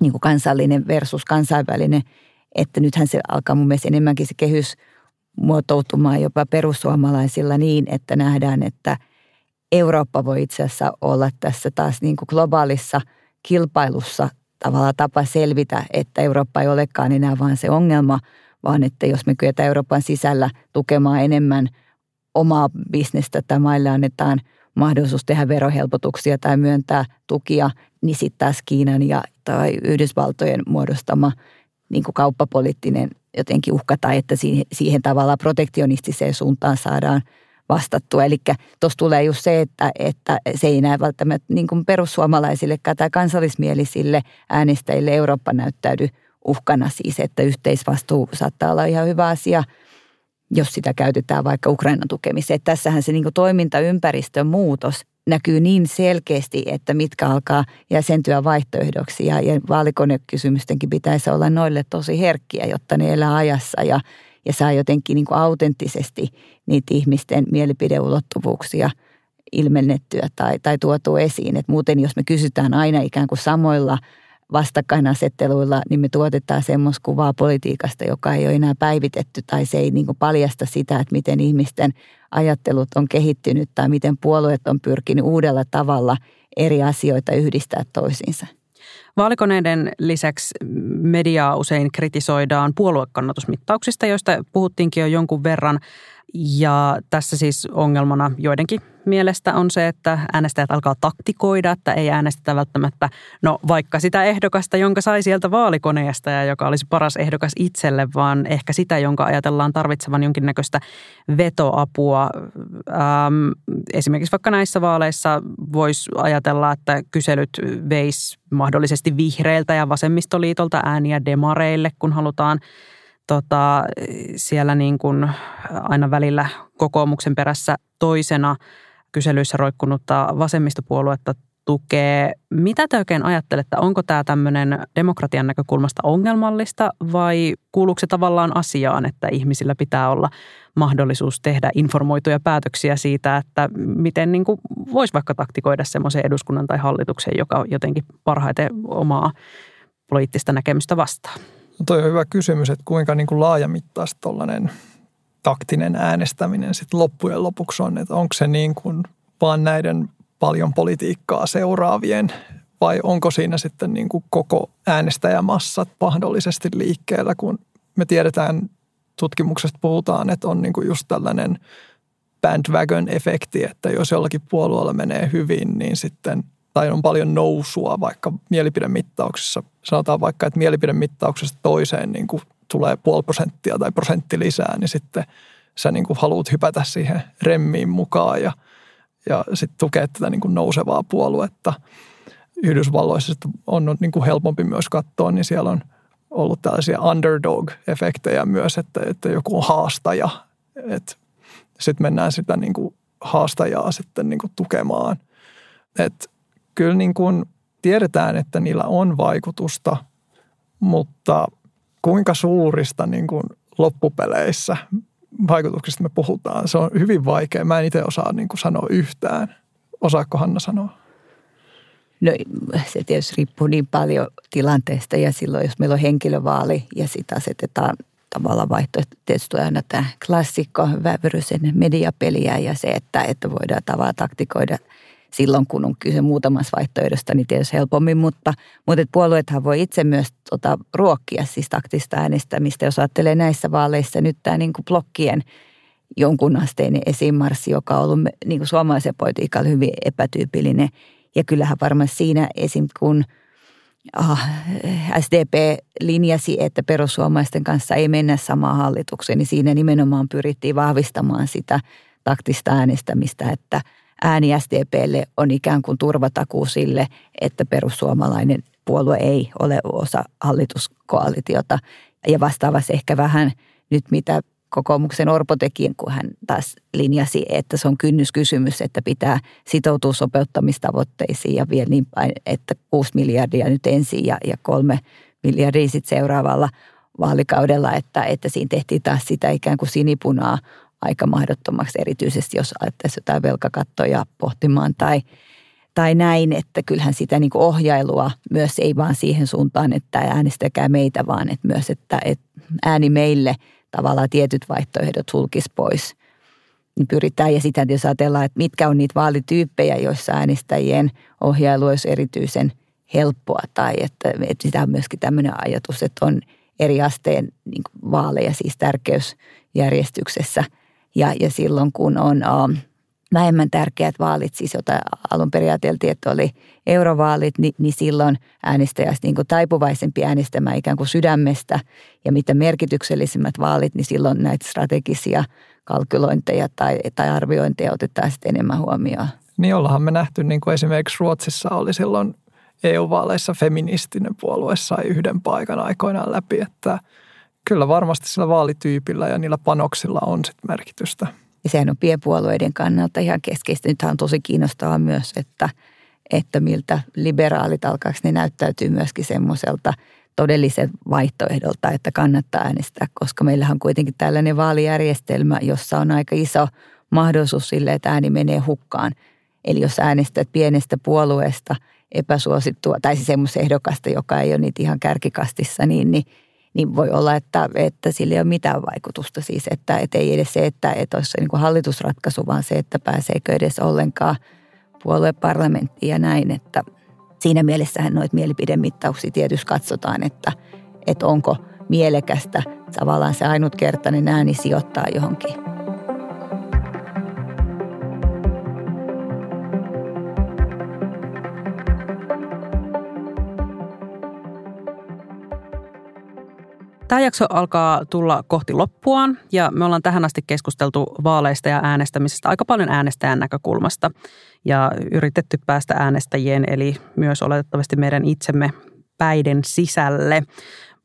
niin kuin kansallinen versus kansainvälinen, että nythän se alkaa mun mielestä enemmänkin se kehys muotoutumaan jopa perussuomalaisilla niin, että nähdään, että Eurooppa voi itse asiassa olla tässä taas niin kuin globaalissa kilpailussa tavallaan tapa selvitä, että Eurooppa ei olekaan enää vaan se ongelma, vaan että jos me kyetään Euroopan sisällä tukemaan enemmän omaa bisnestä tai maille annetaan mahdollisuus tehdä verohelpotuksia tai myöntää tukia, niin sitten taas Kiinan ja tai Yhdysvaltojen muodostama niin kuin kauppapoliittinen jotenkin uhka tai että siihen, siihen tavallaan protektionistiseen suuntaan saadaan vastattua. Eli tuossa tulee just se, että, että se ei näe välttämättä niin kuin perussuomalaisille tai kansallismielisille äänestäjille Eurooppa näyttäydy uhkana siis, että yhteisvastuu saattaa olla ihan hyvä asia, jos sitä käytetään vaikka Ukrainan tukemiseen. Että tässähän se niin kuin toimintaympäristön muutos näkyy niin selkeästi, että mitkä alkaa jäsentyä vaihtoehdoksi. Ja, ja vaalikonekysymystenkin pitäisi olla noille tosi herkkiä, jotta ne elää ajassa ja, ja saa jotenkin niin kuin autenttisesti niitä ihmisten mielipideulottuvuuksia ilmennettyä tai, tai tuotua esiin. Et muuten jos me kysytään aina ikään kuin samoilla vastakkainasetteluilla, niin me tuotetaan semmoista kuvaa politiikasta, joka ei ole enää päivitetty tai se ei niin kuin paljasta sitä, että miten ihmisten ajattelut on kehittynyt tai miten puolueet on pyrkinyt uudella tavalla eri asioita yhdistää toisiinsa. Vaalikoneiden lisäksi mediaa usein kritisoidaan puoluekannatusmittauksista, joista puhuttiinkin jo jonkun verran. Ja tässä siis ongelmana joidenkin mielestä on se, että äänestäjät alkaa taktikoida, että ei äänestetä välttämättä, no vaikka sitä ehdokasta, jonka sai sieltä vaalikoneesta ja joka olisi paras ehdokas itselle, vaan ehkä sitä, jonka ajatellaan tarvitsevan jonkinnäköistä vetoapua. Ähm, esimerkiksi vaikka näissä vaaleissa voisi ajatella, että kyselyt veisi mahdollisesti vihreiltä ja vasemmistoliitolta ääniä demareille, kun halutaan tota, siellä niin kuin aina välillä kokoomuksen perässä toisena kyselyissä roikkunutta vasemmistopuoluetta tukee. Mitä te oikein ajattelette, onko tämä tämmöinen demokratian näkökulmasta ongelmallista vai kuuluuko se tavallaan asiaan, että ihmisillä pitää olla mahdollisuus tehdä informoituja päätöksiä siitä, että miten niin kuin voisi vaikka taktikoida semmoisen eduskunnan tai hallituksen, joka jotenkin parhaiten omaa poliittista näkemystä vastaan? No toi on hyvä kysymys, että kuinka niin kuin laajamittaista tuollainen taktinen äänestäminen sitten loppujen lopuksi on, että onko se niin kuin vaan näiden paljon politiikkaa seuraavien vai onko siinä sitten niin kuin koko äänestäjämassat mahdollisesti liikkeellä, kun me tiedetään tutkimuksesta puhutaan, että on niin kuin just tällainen bandwagon-efekti, että jos jollakin puolueella menee hyvin, niin sitten tai on paljon nousua vaikka mielipidemittauksissa. Sanotaan vaikka, että mielipidemittauksesta toiseen niin kuin tulee puoli prosenttia tai prosentti lisää, niin sitten sä niin kuin haluat hypätä siihen remmiin mukaan ja, ja sitten tukea tätä niin kuin nousevaa puoluetta. Yhdysvalloissa on niin kuin helpompi myös katsoa, niin siellä on ollut tällaisia underdog-efektejä myös, että, että joku on haastaja. Sitten mennään sitä niin kuin haastajaa sitten niin kuin tukemaan. Et kyllä niin kuin tiedetään, että niillä on vaikutusta, mutta kuinka suurista niin kuin loppupeleissä vaikutuksista me puhutaan, se on hyvin vaikea. Mä en itse osaa niin kuin sanoa yhtään. Osaako Hanna sanoa? No se tietysti riippuu niin paljon tilanteesta ja silloin, jos meillä on henkilövaali ja sitä asetetaan tavallaan vaihtoehto. Tietysti aina tämä klassikko, vävyrysen mediapeliä ja se, että, että voidaan tavallaan taktikoida – silloin, kun on kyse muutamassa vaihtoehdosta, niin tietysti helpommin, mutta, mutta puolueethan voi itse myös tota, ruokkia siis taktista äänestämistä, jos ajattelee näissä vaaleissa nyt tämä niin kuin blokkien jonkunasteinen esimarssi, joka on ollut niin kuin suomalaisen politiikalla hyvin epätyypillinen. Ja kyllähän varmasti siinä esim. kun ah, SDP linjasi, että perussuomalaisten kanssa ei mennä samaan hallitukseen, niin siinä nimenomaan pyrittiin vahvistamaan sitä taktista äänestämistä, että – ääni SDPlle on ikään kuin turvatakuu sille, että perussuomalainen puolue ei ole osa hallituskoalitiota. Ja vastaavasti ehkä vähän nyt mitä kokoomuksen Orpo teki, kun hän taas linjasi, että se on kynnyskysymys, että pitää sitoutua sopeuttamistavoitteisiin ja vielä niin päin, että 6 miljardia nyt ensin ja, ja kolme miljardia sitten seuraavalla vaalikaudella, että, että siinä tehtiin taas sitä ikään kuin sinipunaa aika mahdottomaksi, erityisesti jos ajattaisiin jotain velkakattoja pohtimaan tai, tai näin, että kyllähän sitä niin ohjailua myös ei vaan siihen suuntaan, että äänestäkää meitä, vaan että myös, että, että ääni meille tavallaan tietyt vaihtoehdot sulkisi pois. Niin pyritään ja sitä, jos ajatellaan, että mitkä on niitä vaalityyppejä, joissa äänestäjien ohjailu olisi erityisen helppoa tai että, että sitä on myöskin tämmöinen ajatus, että on eri asteen niin vaaleja siis tärkeysjärjestyksessä – ja, ja silloin kun on um, vähemmän tärkeät vaalit, siis jota alun perin ajateltiin, että oli eurovaalit, niin, niin silloin äänestäjä niin kuin taipuvaisempi äänestämään ikään kuin sydämestä. Ja mitä merkityksellisimmät vaalit, niin silloin näitä strategisia kalkylointeja tai, tai arviointeja otetaan sitten enemmän huomioon. Niin ollaanhan me nähty, niin kuin esimerkiksi Ruotsissa oli silloin EU-vaaleissa feministinen puolue sai yhden paikan aikoinaan läpi, että – kyllä varmasti sillä vaalityypillä ja niillä panoksilla on sit merkitystä. Ja sehän on pienpuolueiden kannalta ihan keskeistä. Nythän on tosi kiinnostavaa myös, että, että miltä liberaalit alkaako ne näyttäytyy myöskin semmoiselta todellisen vaihtoehdolta, että kannattaa äänestää, koska meillähän on kuitenkin tällainen vaalijärjestelmä, jossa on aika iso mahdollisuus sille, että ääni menee hukkaan. Eli jos äänestät pienestä puolueesta epäsuosittua, tai siis semmoista ehdokasta, joka ei ole niitä ihan kärkikastissa, niin, niin niin voi olla, että, että sillä ei ole mitään vaikutusta. Siis, että, että ei edes se, että, että olisi niin kuin hallitusratkaisu, vaan se, että pääseekö edes ollenkaan puolueparlamenttiin ja näin. Että siinä mielessähän noita mielipidemittauksia tietysti katsotaan, että, että onko mielekästä tavallaan se ainutkertainen ääni sijoittaa johonkin Tämä jakso alkaa tulla kohti loppuaan ja me ollaan tähän asti keskusteltu vaaleista ja äänestämisestä aika paljon äänestäjän näkökulmasta ja yritetty päästä äänestäjien eli myös oletettavasti meidän itsemme päiden sisälle.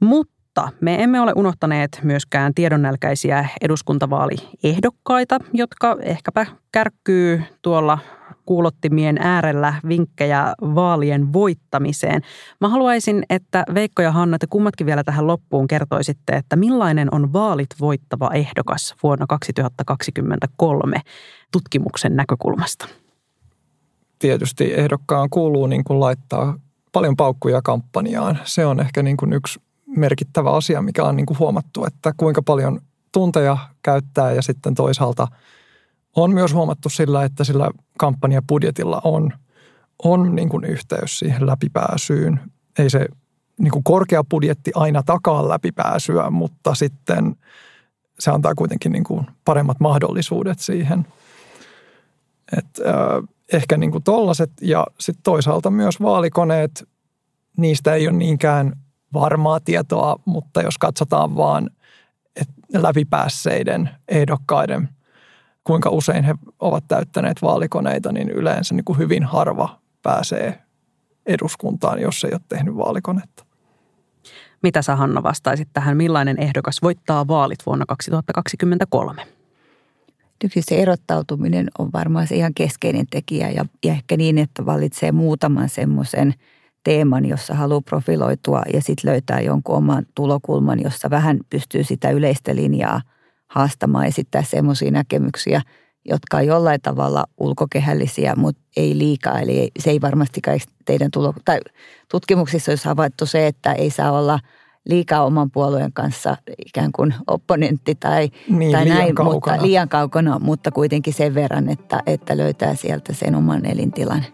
Mutta me emme ole unohtaneet myöskään tiedonnälkäisiä eduskuntavaaliehdokkaita, jotka ehkäpä kärkkyy tuolla kuulottimien äärellä vinkkejä vaalien voittamiseen. Mä haluaisin, että Veikko ja Hanna, te kummatkin vielä tähän loppuun kertoisitte, että millainen on vaalit voittava ehdokas vuonna 2023 tutkimuksen näkökulmasta? Tietysti ehdokkaan kuuluu niin kuin laittaa paljon paukkuja kampanjaan. Se on ehkä niin kuin yksi merkittävä asia, mikä on niin kuin huomattu, että kuinka paljon tunteja käyttää ja sitten toisaalta – on myös huomattu sillä, että sillä kampanjapudjetilla on, on niin kuin yhteys siihen läpipääsyyn. Ei se niin kuin korkea budjetti aina takaa läpipääsyä, mutta sitten se antaa kuitenkin niin kuin paremmat mahdollisuudet siihen. Et, äh, ehkä niin kuin tollaset ja sitten toisaalta myös vaalikoneet, niistä ei ole niinkään varmaa tietoa, mutta jos katsotaan vaan läpipäässeiden ehdokkaiden kuinka usein he ovat täyttäneet vaalikoneita, niin yleensä niin kuin hyvin harva pääsee eduskuntaan, jos ei ole tehnyt vaalikonetta. Mitä sä Hanna vastaisit tähän? Millainen ehdokas voittaa vaalit vuonna 2023? Yksi se erottautuminen on varmaan se ihan keskeinen tekijä ja, ja ehkä niin, että valitsee muutaman semmoisen teeman, jossa haluaa profiloitua ja sitten löytää jonkun oman tulokulman, jossa vähän pystyy sitä yleistä linjaa – haastamaan esittää semmoisia näkemyksiä, jotka on jollain tavalla ulkokehällisiä, mutta ei liikaa. Eli se ei varmasti teidän tulo, tai tutkimuksissa olisi havaittu se, että ei saa olla liikaa oman puolueen kanssa ikään kuin opponentti tai, niin, tai liian näin, kaukana. mutta liian kaukana, mutta kuitenkin sen verran, että, että löytää sieltä sen oman elintilan.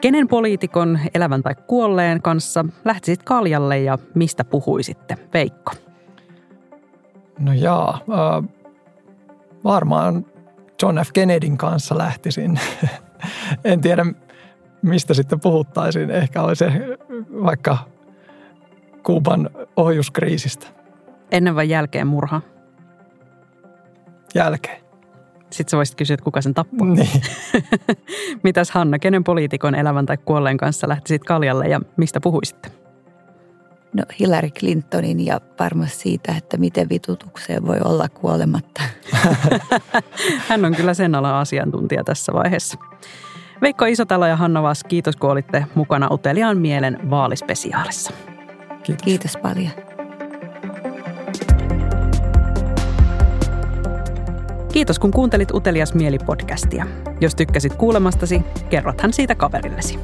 Kenen poliitikon elävän tai kuolleen kanssa lähtisit kaljalle ja mistä puhuisitte? Veikko. No jaa, äh, varmaan John F. Kennedyn kanssa lähtisin. en tiedä, mistä sitten puhuttaisiin. Ehkä olisi vaikka Kuuban ohjuskriisistä. Ennen vai jälkeen murha? Jälkeen. Sitten sä voisit kysyä, että kuka sen tappoi. Niin. Mitäs Hanna, kenen poliitikon elävän tai kuolleen kanssa lähtisit kaljalle ja mistä puhuisitte? No Hillary Clintonin ja varmasti siitä, että miten vitutukseen voi olla kuolematta. Hän on kyllä sen alan asiantuntija tässä vaiheessa. Veikko Isotalo ja Hanna Vaas, kiitos kun olitte mukana Uteliaan mielen vaalispesiaalissa. Kiitos. Kiitos paljon. Kiitos kun kuuntelit Utelias mieli podcastia. Jos tykkäsit kuulemastasi, kerrothan siitä kaverillesi.